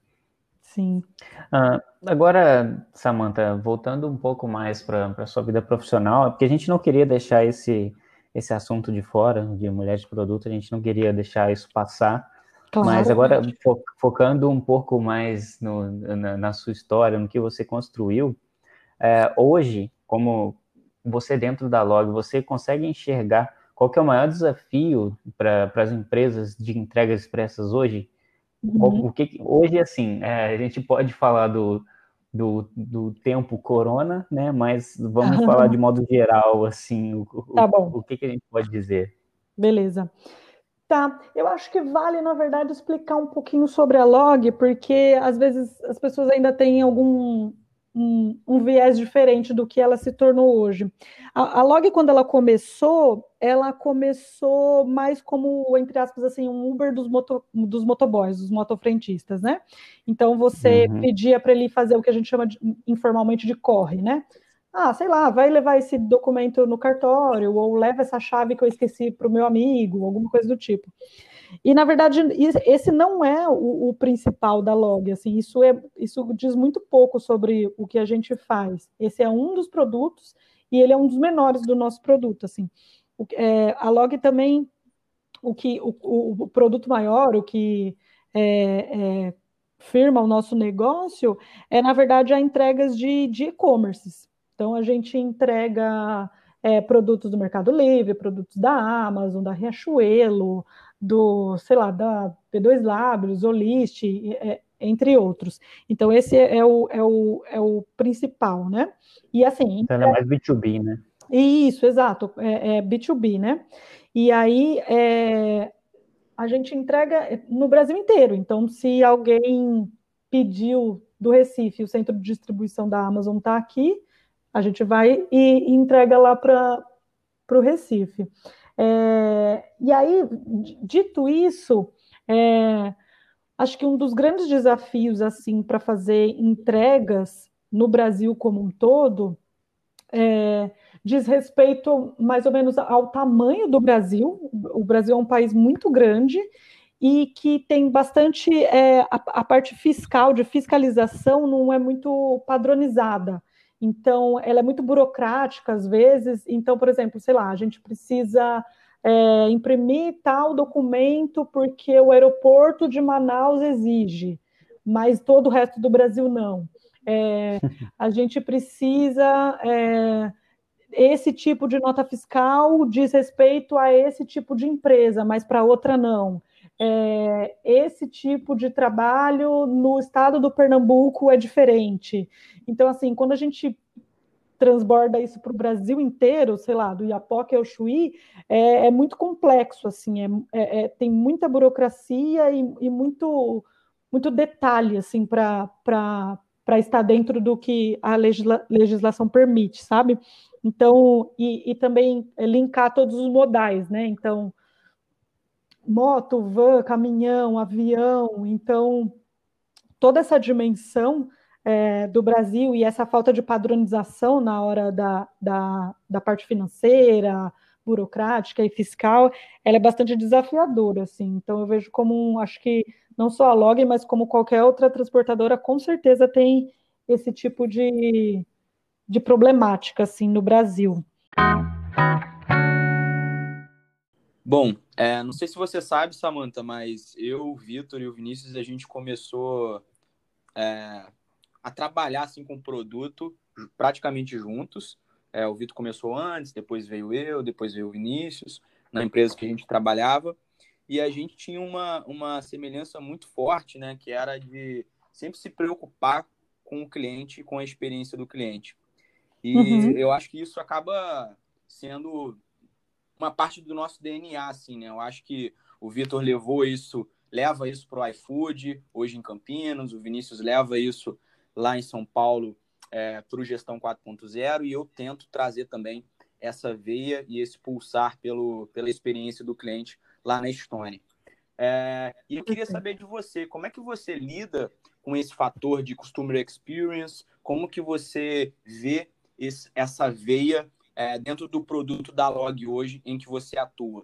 Sim. Uh, agora, Samantha, voltando um pouco mais para a sua vida profissional, porque a gente não queria deixar esse, esse assunto de fora, de mulher de produto, a gente não queria deixar isso passar. Claro. Mas agora, fo focando um pouco mais no, na, na, sua história, no que você construiu, é, hoje, como você dentro da Log, você consegue enxergar qual é o maior desafio para as empresas de entregas expressas hoje? Uhum. O que, hoje, assim, é, a gente pode falar do, do, do tempo corona, né? Mas vamos falar de modo geral, assim, o, tá o, o que, que a gente pode dizer? Beleza. Tá, eu acho que vale, na verdade, explicar um pouquinho sobre a log, porque às vezes as pessoas ainda têm algum um, um viés diferente do que ela se tornou hoje. A, a, log, quando ela começou, ela começou mais como, entre aspas, assim, um Uber dos, moto, dos motoboys, dos motofrentistas, né? Então você uhum. pedia para ele fazer o que a gente chama de, informalmente de corre, né? Ah, sei lá, vai levar esse documento no cartório, ou leva essa chave que eu esqueci para o meu amigo, alguma coisa do tipo. E, na verdade, esse não é o, o, principal da log, assim, isso, é, isso diz muito pouco sobre o que a gente faz. Esse é um dos produtos e ele é um dos menores do nosso produto, assim. O, é, a log também, o que o, o, produto maior, o que é, é firma, o nosso negócio, é, na verdade, a entregas de e-commerces. Então, a gente entrega é, produtos do Mercado Livre, produtos da Amazon, da Riachuelo, do, sei lá, da P2 Labs, Olist, é, entre outros. Então, esse é o, é o, é o principal, né? E assim. Então, é mais B2B, né? Isso, exato, é, é B2B, né? E aí é, a gente entrega no Brasil inteiro. Então, se alguém pediu do Recife, o centro de distribuição da Amazon está aqui, a gente vai e, entrega lá para o Recife. É, e aí, dito isso, é, acho que um dos grandes desafios assim para fazer entregas no Brasil como um todo é, diz respeito mais ou menos ao tamanho do Brasil. O Brasil é um país muito grande e que tem bastante é, a, a, parte fiscal de fiscalização não é muito padronizada. Então, ela é muito burocrática às vezes. Então, por exemplo, sei lá, a gente precisa é, imprimir tal documento porque o aeroporto de Manaus exige, mas todo o resto do Brasil não. É, a gente precisa. É, esse tipo de nota fiscal diz respeito a esse tipo de empresa, mas para outra não. É, esse tipo de trabalho no estado do Pernambuco é diferente. Então, assim, quando a gente transborda isso para o Brasil inteiro, sei lá, do Iapoque ao Chuí, é, é muito complexo, assim, é, é, é tem muita burocracia e, e, muito, muito detalhe, assim, para estar dentro do que a legisla, legislação permite, sabe? Então, e, e também linkar todos os modais, né? Então, moto, van, caminhão, avião, então toda essa dimensão é, do Brasil e essa falta de padronização na hora da, da, da, parte financeira, burocrática e fiscal, ela é bastante desafiadora, assim. Então eu vejo como um, acho que não só a Log, mas como qualquer outra transportadora, com certeza tem esse tipo de, de problemática, assim, no Brasil. Bom, é, não sei se você sabe, Samantha, mas eu, o Vitor e o Vinícius, a gente começou é, a trabalhar assim com o produto praticamente juntos. É, o Vitor começou antes, depois veio eu, depois veio o Vinícius, na empresa que a gente trabalhava. E a gente tinha uma, uma semelhança muito forte, né? Que era de sempre se preocupar com o cliente, com a experiência do cliente. E uhum. eu acho que isso acaba sendo uma parte do nosso DNA, assim, né? Eu acho que o Vitor levou isso, leva isso para o iFood, hoje em Campinas, o Vinícius leva isso lá em São Paulo é, para o Gestão 4.0 e eu tento trazer também essa veia e esse pulsar pelo, pela experiência do cliente lá na Stone. É, e eu queria saber de você, como é que você lida com esse fator de customer experience, como que você vê esse, essa veia é, dentro do produto da Log hoje em que você atua?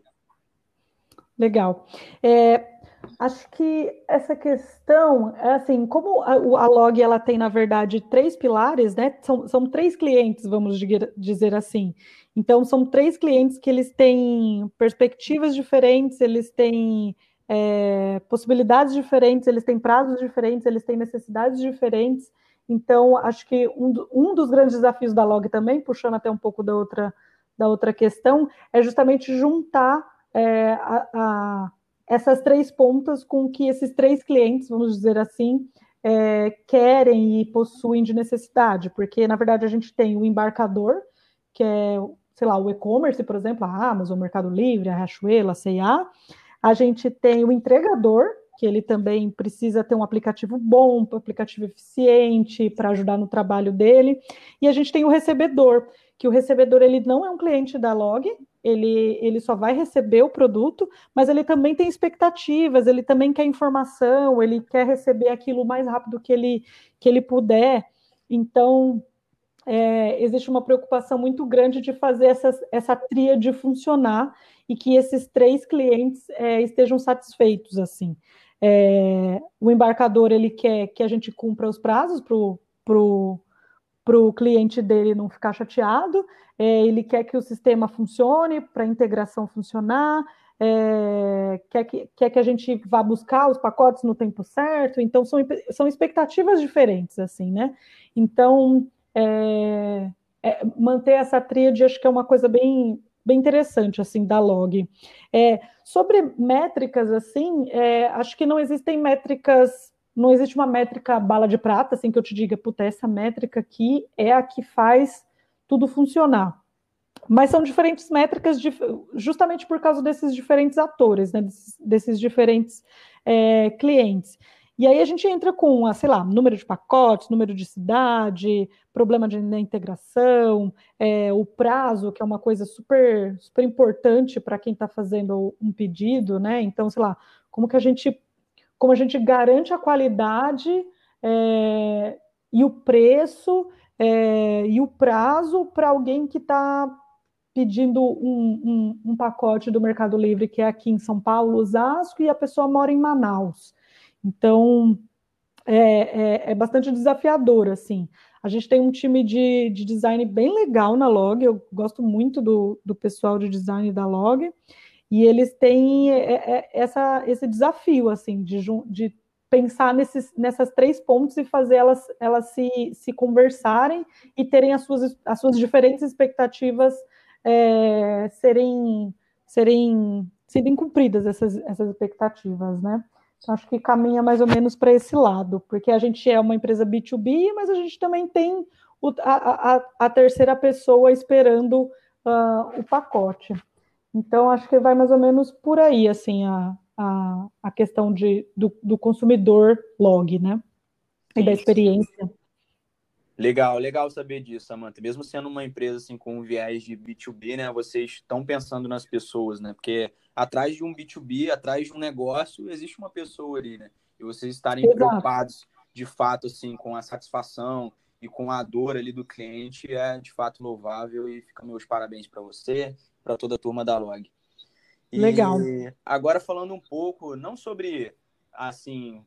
Legal. É, Acho que essa questão é assim, como a, a, log ela tem na verdade três pilares, né? São, são três clientes, vamos dizer assim. Então são três clientes que eles têm perspectivas diferentes, eles têm é, possibilidades diferentes, eles têm prazos diferentes, eles têm necessidades diferentes. Então acho que um, um dos grandes desafios da log também, puxando até um pouco da outra da outra questão, é justamente juntar é, a, a essas três pontas com que esses três clientes, vamos dizer assim, é, querem e possuem de necessidade, porque na verdade a gente tem o embarcador, que é, sei lá, o e-commerce, por exemplo, a Amazon, o Mercado Livre, a Riachuelo, a C&A, a gente tem o entregador, que ele também precisa ter um aplicativo bom, um aplicativo eficiente para ajudar no trabalho dele, e a gente tem o recebedor, que o recebedor ele não é um cliente da Log, ele, ele só vai receber o produto, mas ele também tem expectativas, ele também quer informação, ele quer receber aquilo o mais rápido que ele, que ele puder. Então, é, existe uma preocupação muito grande de fazer essa, essa tríade funcionar e que esses três clientes é, estejam satisfeitos, assim. É, o embarcador, ele quer que a gente cumpra os prazos para o para o cliente dele não ficar chateado, é, ele quer que o sistema funcione para a integração funcionar, é, quer, que, quer que a gente vá buscar os pacotes no tempo certo, então são, são expectativas diferentes, assim, né? Então, é, é, manter essa tríade acho que é uma coisa bem, bem interessante, assim, da log. É, sobre métricas, assim, é, acho que não existem métricas não existe uma métrica bala de prata, assim, que eu te diga, puta, essa métrica aqui é a que faz tudo funcionar. Mas são diferentes métricas, justamente por causa desses diferentes atores, né, desses, desses diferentes é, clientes. E aí a gente entra com, sei lá, número de pacotes, número de cidade, problema de integração, é, o prazo, que é uma coisa super, super importante para quem está fazendo um pedido, né? Então, sei lá, como que a gente, como a gente garante a qualidade é, e o preço é, e o prazo para alguém que está pedindo um, um, um, pacote do Mercado Livre que é aqui em São Paulo, Osasco, e a pessoa mora em Manaus. Então, é, é, é bastante desafiador, assim. A gente tem um time de, de design bem legal na Log, eu gosto muito do, do pessoal de design da Log, e eles têm é, é, essa, esse desafio, assim, de, de pensar nesses, nessas três pontos e fazer elas, elas se, se conversarem e terem as suas, as suas diferentes expectativas é, serem, serem serem cumpridas essas, essas expectativas, né? Acho que caminha mais ou menos para esse lado, porque a gente é uma empresa B2B, mas a gente também tem o, a, a, a, terceira pessoa esperando uh, o pacote. Então, acho que vai mais ou menos por aí, assim, a, a, a questão de, do, do consumidor log, né? E da experiência. Legal, legal saber disso, Samantha. Mesmo sendo uma empresa assim com um viés de B2B, né, vocês estão pensando nas pessoas, né? Porque atrás de um B2B, atrás de um negócio, existe uma pessoa ali, né? E vocês estarem Exato. preocupados de fato assim com a satisfação e com a dor ali do cliente é de fato louvável e fica meus parabéns para você, para toda a turma da Log. E legal. Agora falando um pouco não sobre assim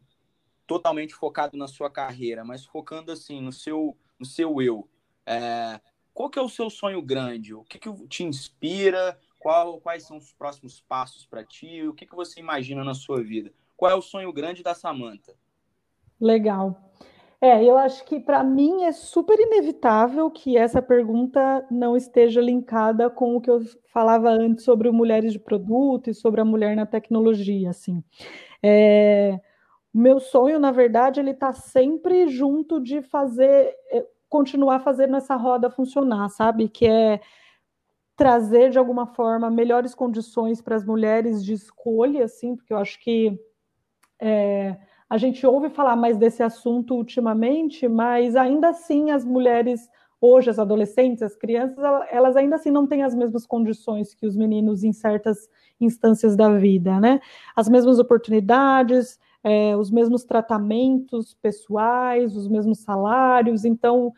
totalmente focado na sua carreira, mas focando assim no seu, no seu eu. É, qual que é o seu sonho grande? O que, que te inspira? Qual, quais são os próximos passos para ti? O que, que você imagina na sua vida? Qual é o sonho grande da Samantha? Legal. É, eu acho que para mim é super inevitável que essa pergunta não esteja linkada com o que eu falava antes sobre mulheres de produto e sobre a mulher na tecnologia, assim. É, meu sonho, na verdade, ele está sempre junto de fazer, eh, continuar fazendo essa roda funcionar, sabe? Que é trazer de alguma forma melhores condições para as mulheres de escolha, assim, porque eu acho que é, a gente ouve falar mais desse assunto ultimamente, mas ainda assim as mulheres hoje, as adolescentes, as crianças, elas ainda assim não têm as mesmas condições que os meninos em certas instâncias da vida, né? As mesmas oportunidades, é, os mesmos tratamentos pessoais, os mesmos salários. Então,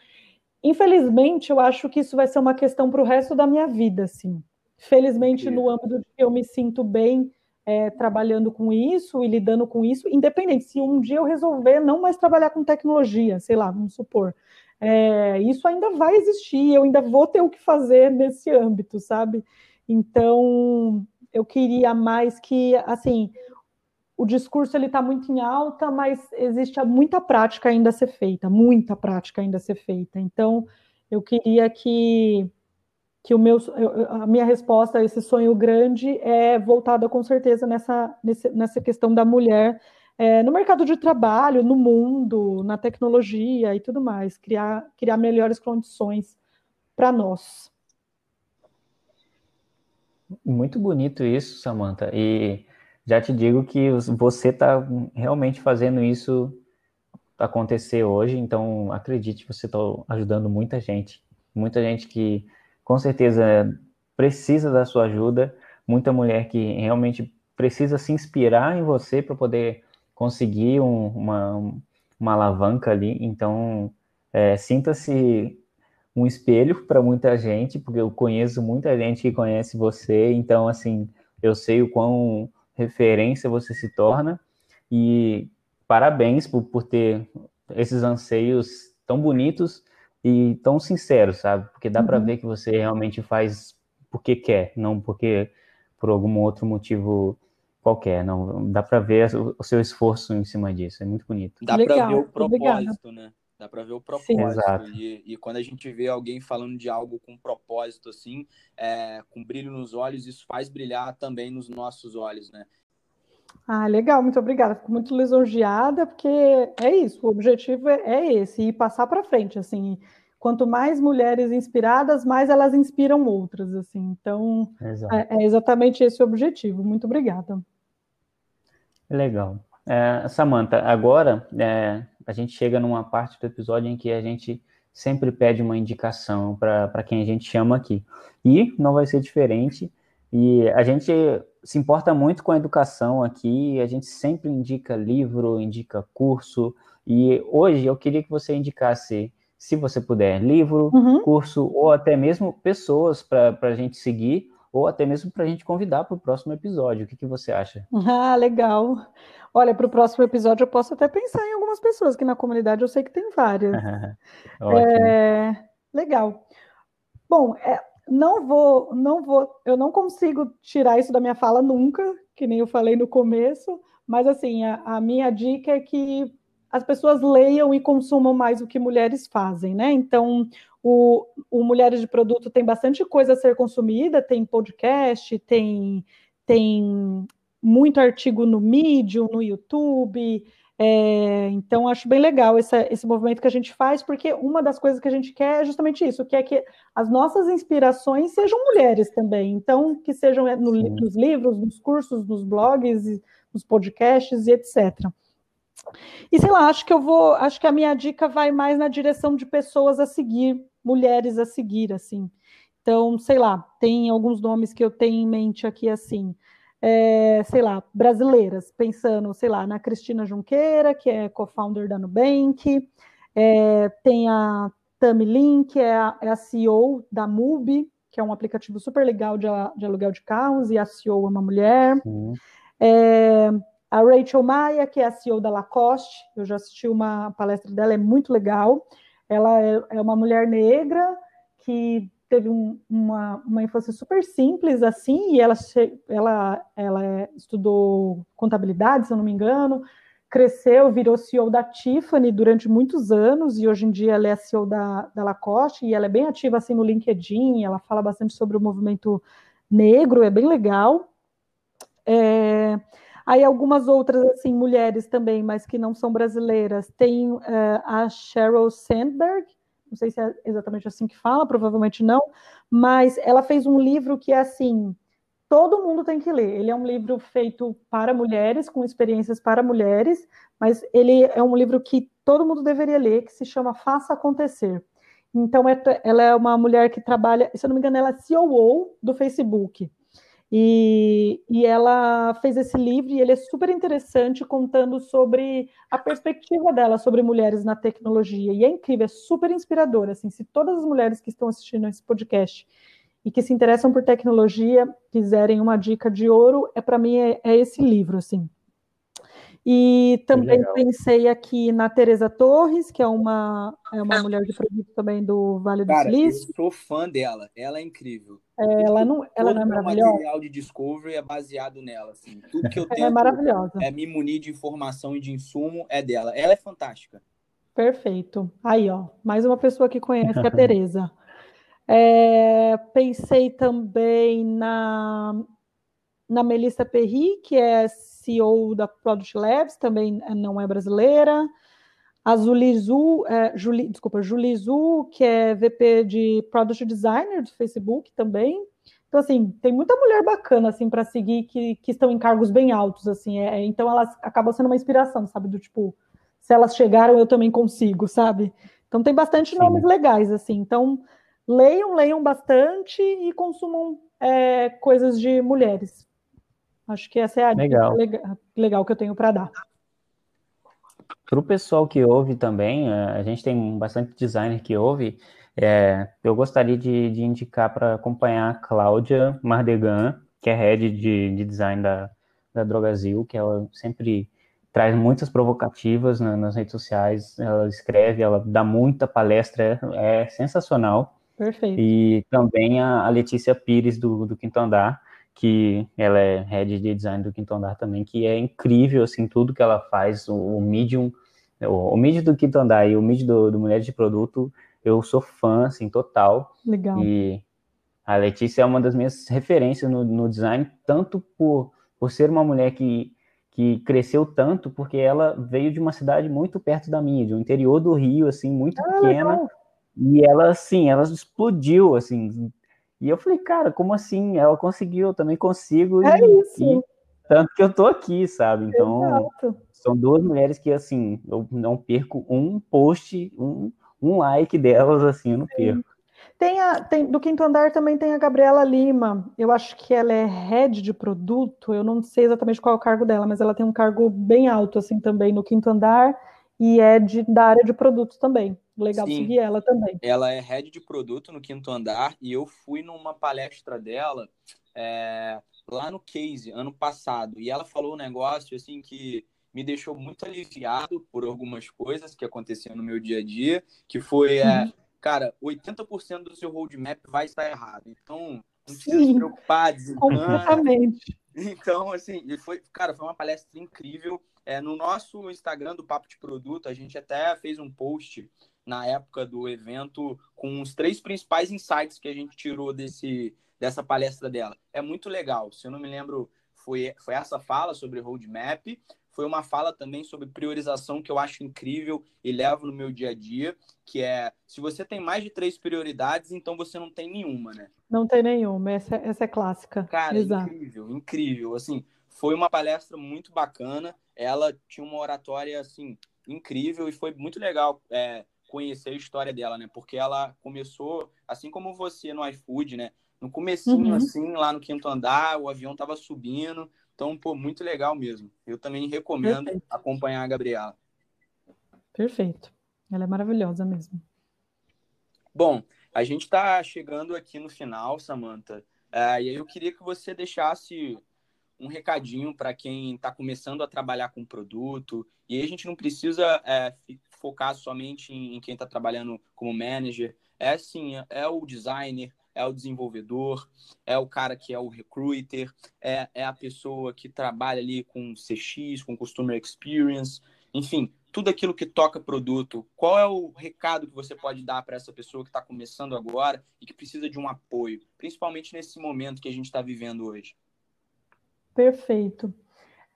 infelizmente, eu acho que isso vai ser uma questão para o resto da minha vida, assim. Felizmente, no âmbito de que eu me sinto bem é, trabalhando com isso e lidando com isso, independente se um dia eu resolver não mais trabalhar com tecnologia, sei lá, vamos supor. É, isso ainda vai existir, eu ainda vou ter o que fazer nesse âmbito, sabe? Então, eu queria mais que, assim, o discurso ele está muito em alta, mas existe muita prática ainda a ser feita, muita prática ainda a ser feita. Então, eu queria que, que o meu, a minha resposta a esse sonho grande é voltada com certeza nessa, nessa questão da mulher é, no mercado de trabalho, no mundo, na tecnologia e tudo mais, criar, criar melhores condições para nós. Muito bonito isso, Samantha. E já te digo que você está realmente fazendo isso acontecer hoje, então acredite, você está ajudando muita gente, muita gente que com certeza precisa da sua ajuda, muita mulher que realmente precisa se inspirar em você para poder conseguir um, uma, uma alavanca ali. Então, é, sinta-se um espelho para muita gente, porque eu conheço muita gente que conhece você, então, assim, eu sei o quão referência você se torna. E parabéns por, por ter esses anseios tão bonitos e tão sinceros, sabe? Porque dá uhum. para ver que você realmente faz porque quer, não porque por algum outro motivo qualquer. Não, dá para ver o, seu esforço em cima disso. É muito bonito. Dá para ver o propósito, né? Dá para ver o propósito. E, e, quando a gente vê alguém falando de algo com propósito, assim, é, com brilho nos olhos, isso faz brilhar também nos nossos olhos, né? Ah, legal, muito obrigada. Fico muito lisonjeada, porque é isso, o objetivo é, é esse, e passar para frente, assim. Quanto mais mulheres inspiradas, mais elas inspiram outras, assim. Então, é, é, exatamente esse o objetivo. Muito obrigada. Legal. É, Samantha, agora é, a gente chega numa parte do episódio em que a gente sempre pede uma indicação para quem a gente chama aqui. E não vai ser diferente. E a gente se importa muito com a educação aqui, a gente sempre indica livro, indica curso. E hoje eu queria que você indicasse, se você puder, livro, uhum. curso ou até mesmo pessoas para a gente seguir ou até mesmo para a gente convidar para o próximo episódio. O que, que você acha? Ah, legal. Olha, para o próximo episódio eu posso até pensar em algumas pessoas que na comunidade eu sei que tem várias. é, legal. Bom, é, não vou, não vou, eu não consigo tirar isso da minha fala nunca, que nem eu falei no começo, mas assim, a, a minha dica é que as pessoas leiam e consumam mais o que mulheres fazem, né? Então, o, o Mulheres de Produto tem bastante coisa a ser consumida, tem podcast, tem, tem muito artigo no Medium, no YouTube. É, então, acho bem legal esse, esse movimento que a gente faz, porque uma das coisas que a gente quer é justamente isso, que é que as nossas inspirações sejam mulheres também. Então, que sejam é, no, nos livros, nos cursos, nos blogs, nos podcasts e etc. E sei lá, acho que eu vou, acho que a minha dica vai mais na direção de pessoas a seguir, mulheres a seguir, assim. Então, sei lá, tem alguns nomes que eu tenho em mente aqui assim é, sei lá, brasileiras, pensando, sei lá, na Cristina Junqueira, que é co-founder da Nubank, é, tem a Tami Lin, que é a, é a, CEO da MUBI, que é um aplicativo super legal de, de aluguel de carros, e a CEO é uma mulher. É, a Rachel Maia, que é a CEO da Lacoste, eu já assisti uma palestra dela, é muito legal. Ela é, é uma mulher negra que teve um, uma, uma infância super simples assim, e ela, ela, ela é, estudou contabilidade, se eu não me engano, cresceu, virou CEO da Tiffany durante muitos anos, e hoje em dia ela é CEO da, da Lacoste, e ela é bem ativa assim no LinkedIn, ela fala bastante sobre o movimento negro, é bem legal. É, aí algumas outras assim mulheres também, mas que não são brasileiras, tem uh, a Sheryl Sandberg, não sei se é exatamente assim que fala, provavelmente não, mas ela fez um livro que é assim, todo mundo tem que ler. Ele é um livro feito para mulheres, com experiências para mulheres, mas ele é um livro que todo mundo deveria ler, que se chama Faça Acontecer. Então, é, ela é uma mulher que trabalha, se eu não me engano, ela é CEO do Facebook. E, e ela fez esse livro e ele é super interessante, contando sobre a perspectiva dela sobre mulheres na tecnologia. E é incrível, é super inspirador. Assim, se todas as mulheres que estão assistindo esse podcast e que se interessam por tecnologia quiserem uma dica de ouro, é para mim é, é esse livro, assim. E também pensei aqui na Teresa Torres, que é uma, é uma mulher de produto também do Vale do Cara, Silício. Eu sou fã dela, ela é incrível. É, ela não, ela não é maravilhosa. O material de Discovery é baseado nela. Assim. Tudo que eu tenho é maravilhosa. é me munir de informação e de insumo é dela. Ela é fantástica. Perfeito. Aí, ó, mais uma pessoa que conhece a Teresa. É, pensei também na, na Melissa Perry, que é CEO da Product Labs, também não é brasileira. A Zulizu, é, Juli, desculpa, Julizu, que é VP de Product Designer do Facebook também. Então, assim, tem muita mulher bacana, assim, para seguir que, que estão em cargos bem altos, assim. É, então, elas acabam sendo uma inspiração, sabe? Do tipo, se elas chegaram, eu também consigo, sabe? Então, tem bastante Sim. nomes legais, assim. Então, leiam, leiam bastante e consumam é, coisas de mulheres. Acho que essa é a legal. dica legal, que eu tenho para dar. Para o pessoal que ouve também, é, a gente tem bastante designer que ouve, é, eu gostaria de, de indicar para acompanhar a Cláudia Mardegan, que é head de, de design da, da Drogazil, que ela sempre traz muitas provocativas na, nas redes sociais, ela escreve, ela dá muita palestra, é sensacional. Perfeito. E também a, a Letícia Pires, do, do Quinto Andar, que ela é head de design do Quinto Andar também, que é incrível, assim, tudo que ela faz, o, o Medium, o, o Medium do Quinto Andar e o Medium do, do Mulheres de Produto, eu sou fã, assim, total. Legal. E a Letícia é uma das minhas referências no, no design, tanto por, por ser uma mulher que, que cresceu tanto, porque ela veio de uma cidade muito perto da minha, de um interior do Rio, assim, muito ah, pequena, legal. e ela, assim, ela explodiu, assim, e eu falei, cara, como assim? Ela conseguiu, eu também consigo. É e, isso. E, tanto que eu tô aqui, sabe? Então, Exato. são duas mulheres que, assim, eu não perco um post, um, um like delas, assim, eu não perco. Tem a, tem, do quinto andar também tem a Gabriela Lima. Eu acho que ela é head de produto. Eu não sei exatamente qual é o cargo dela, mas ela tem um cargo bem alto assim também no quinto andar e é de, da área de produto também. Legal Sim, seguir ela também. Ela é head de produto no quinto andar e eu fui numa palestra dela é, lá no Case ano passado e ela falou um negócio assim que me deixou muito aliviado por algumas coisas que aconteciam no meu dia a dia, que foi, é, cara, 80% do seu roadmap vai estar errado. Então, não precisa Sim, se preocupar. Completamente. Então, assim, foi, cara, foi uma palestra incrível. É, no nosso Instagram do Papo de Produto, a gente até fez um post na época do evento com os três principais insights que a gente tirou desse, dessa palestra dela. É muito legal. Se eu não me lembro, foi, foi essa fala sobre roadmap, foi uma fala também sobre priorização que eu acho incrível e levo no meu dia a dia, que é se você tem mais de três prioridades, então você não tem nenhuma, né? Não tem nenhuma, essa, essa é clássica. Cara, Exato. incrível, incrível. Assim, foi uma palestra muito bacana. Ela tinha uma oratória assim incrível e foi muito legal é, conhecer a história dela, né? Porque ela começou, assim como você no iFood, né? No comecinho, uhum. assim, lá no quinto andar, o avião tava subindo, então, pô, muito legal mesmo. Eu também recomendo Perfeito. acompanhar a Gabriela. Perfeito. Ela é maravilhosa mesmo. Bom, a gente está chegando aqui no final, Samantha. É, e aí eu queria que você deixasse um recadinho para quem está começando a trabalhar com produto. E aí a gente não precisa é, focar somente em, em quem está trabalhando como manager. É sim, é o designer, é o desenvolvedor, é o cara que é o recruiter, é, é a pessoa que trabalha ali com CX, com Customer Experience, enfim, tudo aquilo que toca produto. Qual é o recado que você pode dar para essa pessoa que está começando agora e que precisa de um apoio, principalmente nesse momento que a gente está vivendo hoje? Perfeito.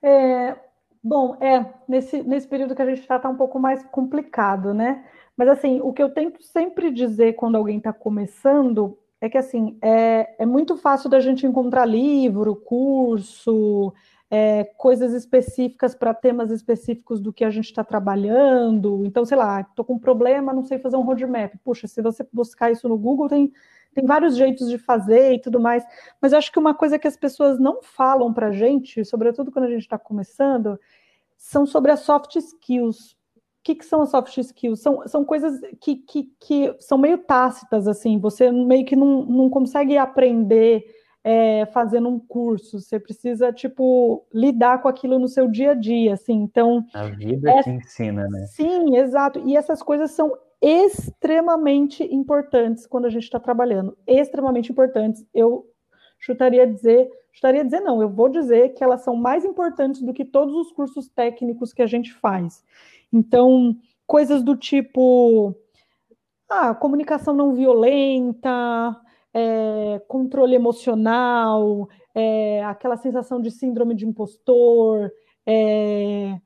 É, bom, é, nesse, nesse período que a gente está, tá um pouco mais complicado, né? Mas assim, o que eu tento sempre dizer quando alguém está começando é que assim é, é muito fácil da gente encontrar livro, curso, é, coisas específicas para temas específicos do que a gente está trabalhando. Então, sei lá, estou com um problema, não sei fazer um roadmap. Puxa, se você buscar isso no Google, tem, tem vários jeitos de fazer e tudo mais. Mas eu acho que uma coisa que as pessoas não falam para a gente, sobretudo quando a gente está começando, são sobre as soft skills que, que são as soft skills? São, são coisas que, que, que são meio tácitas, assim, você meio que não, não consegue aprender é, fazendo um curso, você precisa, tipo, lidar com aquilo no seu dia a dia, assim, então... A vida é, que ensina, né? Sim, exato, e essas coisas são extremamente importantes quando a gente está trabalhando, extremamente importantes, eu chutaria dizer, chutaria dizer não, eu vou dizer que elas são mais importantes do que todos os cursos técnicos que a gente faz, então, coisas do tipo ah, comunicação não violenta, é, controle emocional, é, aquela sensação de síndrome de impostor, é,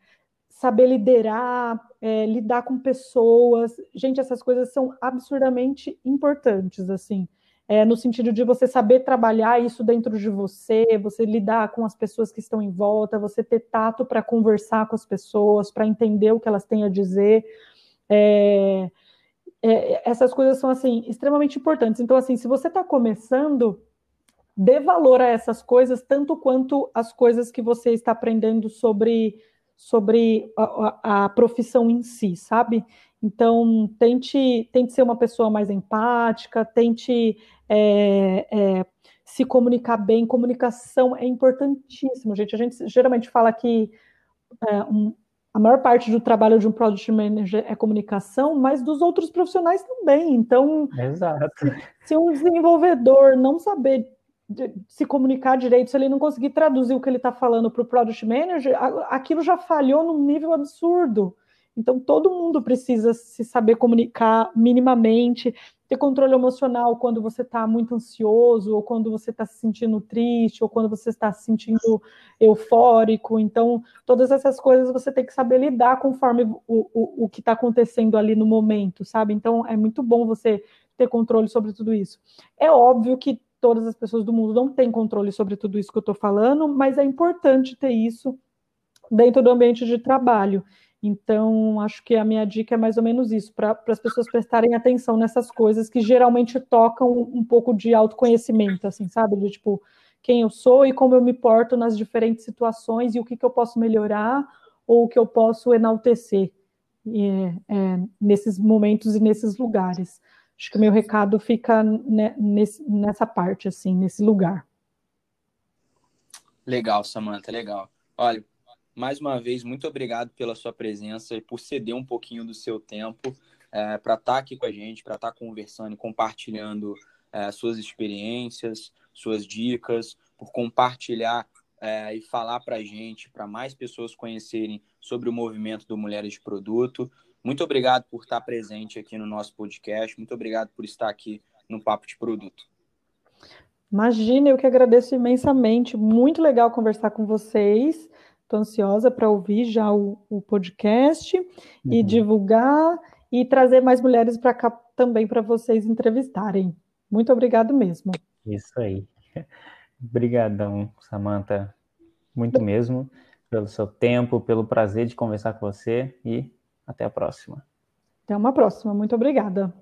saber liderar, é, lidar com pessoas. Gente, essas coisas são absurdamente importantes, assim é, no sentido de você saber trabalhar isso dentro de você, você lidar com as pessoas que estão em volta, você ter tato para conversar com as pessoas, para entender o que elas têm a dizer. É, é, essas coisas são assim extremamente importantes. Então, assim, se você está começando, dê valor a essas coisas tanto quanto as coisas que você está aprendendo sobre sobre a, a, profissão em si, sabe? Então, tente, tente ser uma pessoa mais empática, tente é, é, se comunicar bem. Comunicação é importantíssimo, gente. A gente geralmente fala que é, um, a maior parte do trabalho de um product manager é comunicação, mas dos outros profissionais também. Então, Exato. Se, se um desenvolvedor não saber se comunicar direito, se ele não conseguir traduzir o que ele está falando para o Product Manager, aquilo já falhou num nível absurdo. Então, todo mundo precisa se saber comunicar minimamente, ter controle emocional quando você está muito ansioso, ou quando você está se sentindo triste, ou quando você está se sentindo eufórico. Então, todas essas coisas você tem que saber lidar conforme o, o, o que está acontecendo ali no momento, sabe? Então, é muito bom você ter controle sobre tudo isso. É óbvio que todas as pessoas do mundo não têm controle sobre tudo isso que eu estou falando, mas é importante ter isso dentro do ambiente de trabalho. Então, acho que a minha dica é mais ou menos isso, para as pessoas prestarem atenção nessas coisas que geralmente tocam um pouco de autoconhecimento, assim, sabe? De tipo, quem eu sou e como eu me porto nas diferentes situações e o que, que eu posso melhorar ou o que eu posso enaltecer é, é, nesses momentos e nesses lugares. Acho que o meu recado fica nesse, nessa parte, assim, nesse lugar. Legal, Samantha, legal. Olha, mais uma vez, muito obrigado pela sua presença e por ceder um pouquinho do seu tempo é, para estar tá aqui com a gente, para estar tá conversando e compartilhando é, suas experiências, suas dicas, por compartilhar é, e falar para a gente, para mais pessoas conhecerem sobre o movimento do Mulheres de Produto. Muito obrigado por estar presente aqui no nosso podcast. Muito obrigado por estar aqui no Papo de Produto. Imagina, eu que agradeço imensamente. Muito legal conversar com vocês. Estou ansiosa para ouvir já o, o podcast uhum. e divulgar e trazer mais mulheres para cá também para vocês entrevistarem. Muito obrigado mesmo. Isso aí. Obrigadão, Samantha. Muito mesmo pelo seu tempo, pelo prazer de conversar com você e até a próxima. Até uma próxima. Muito obrigada.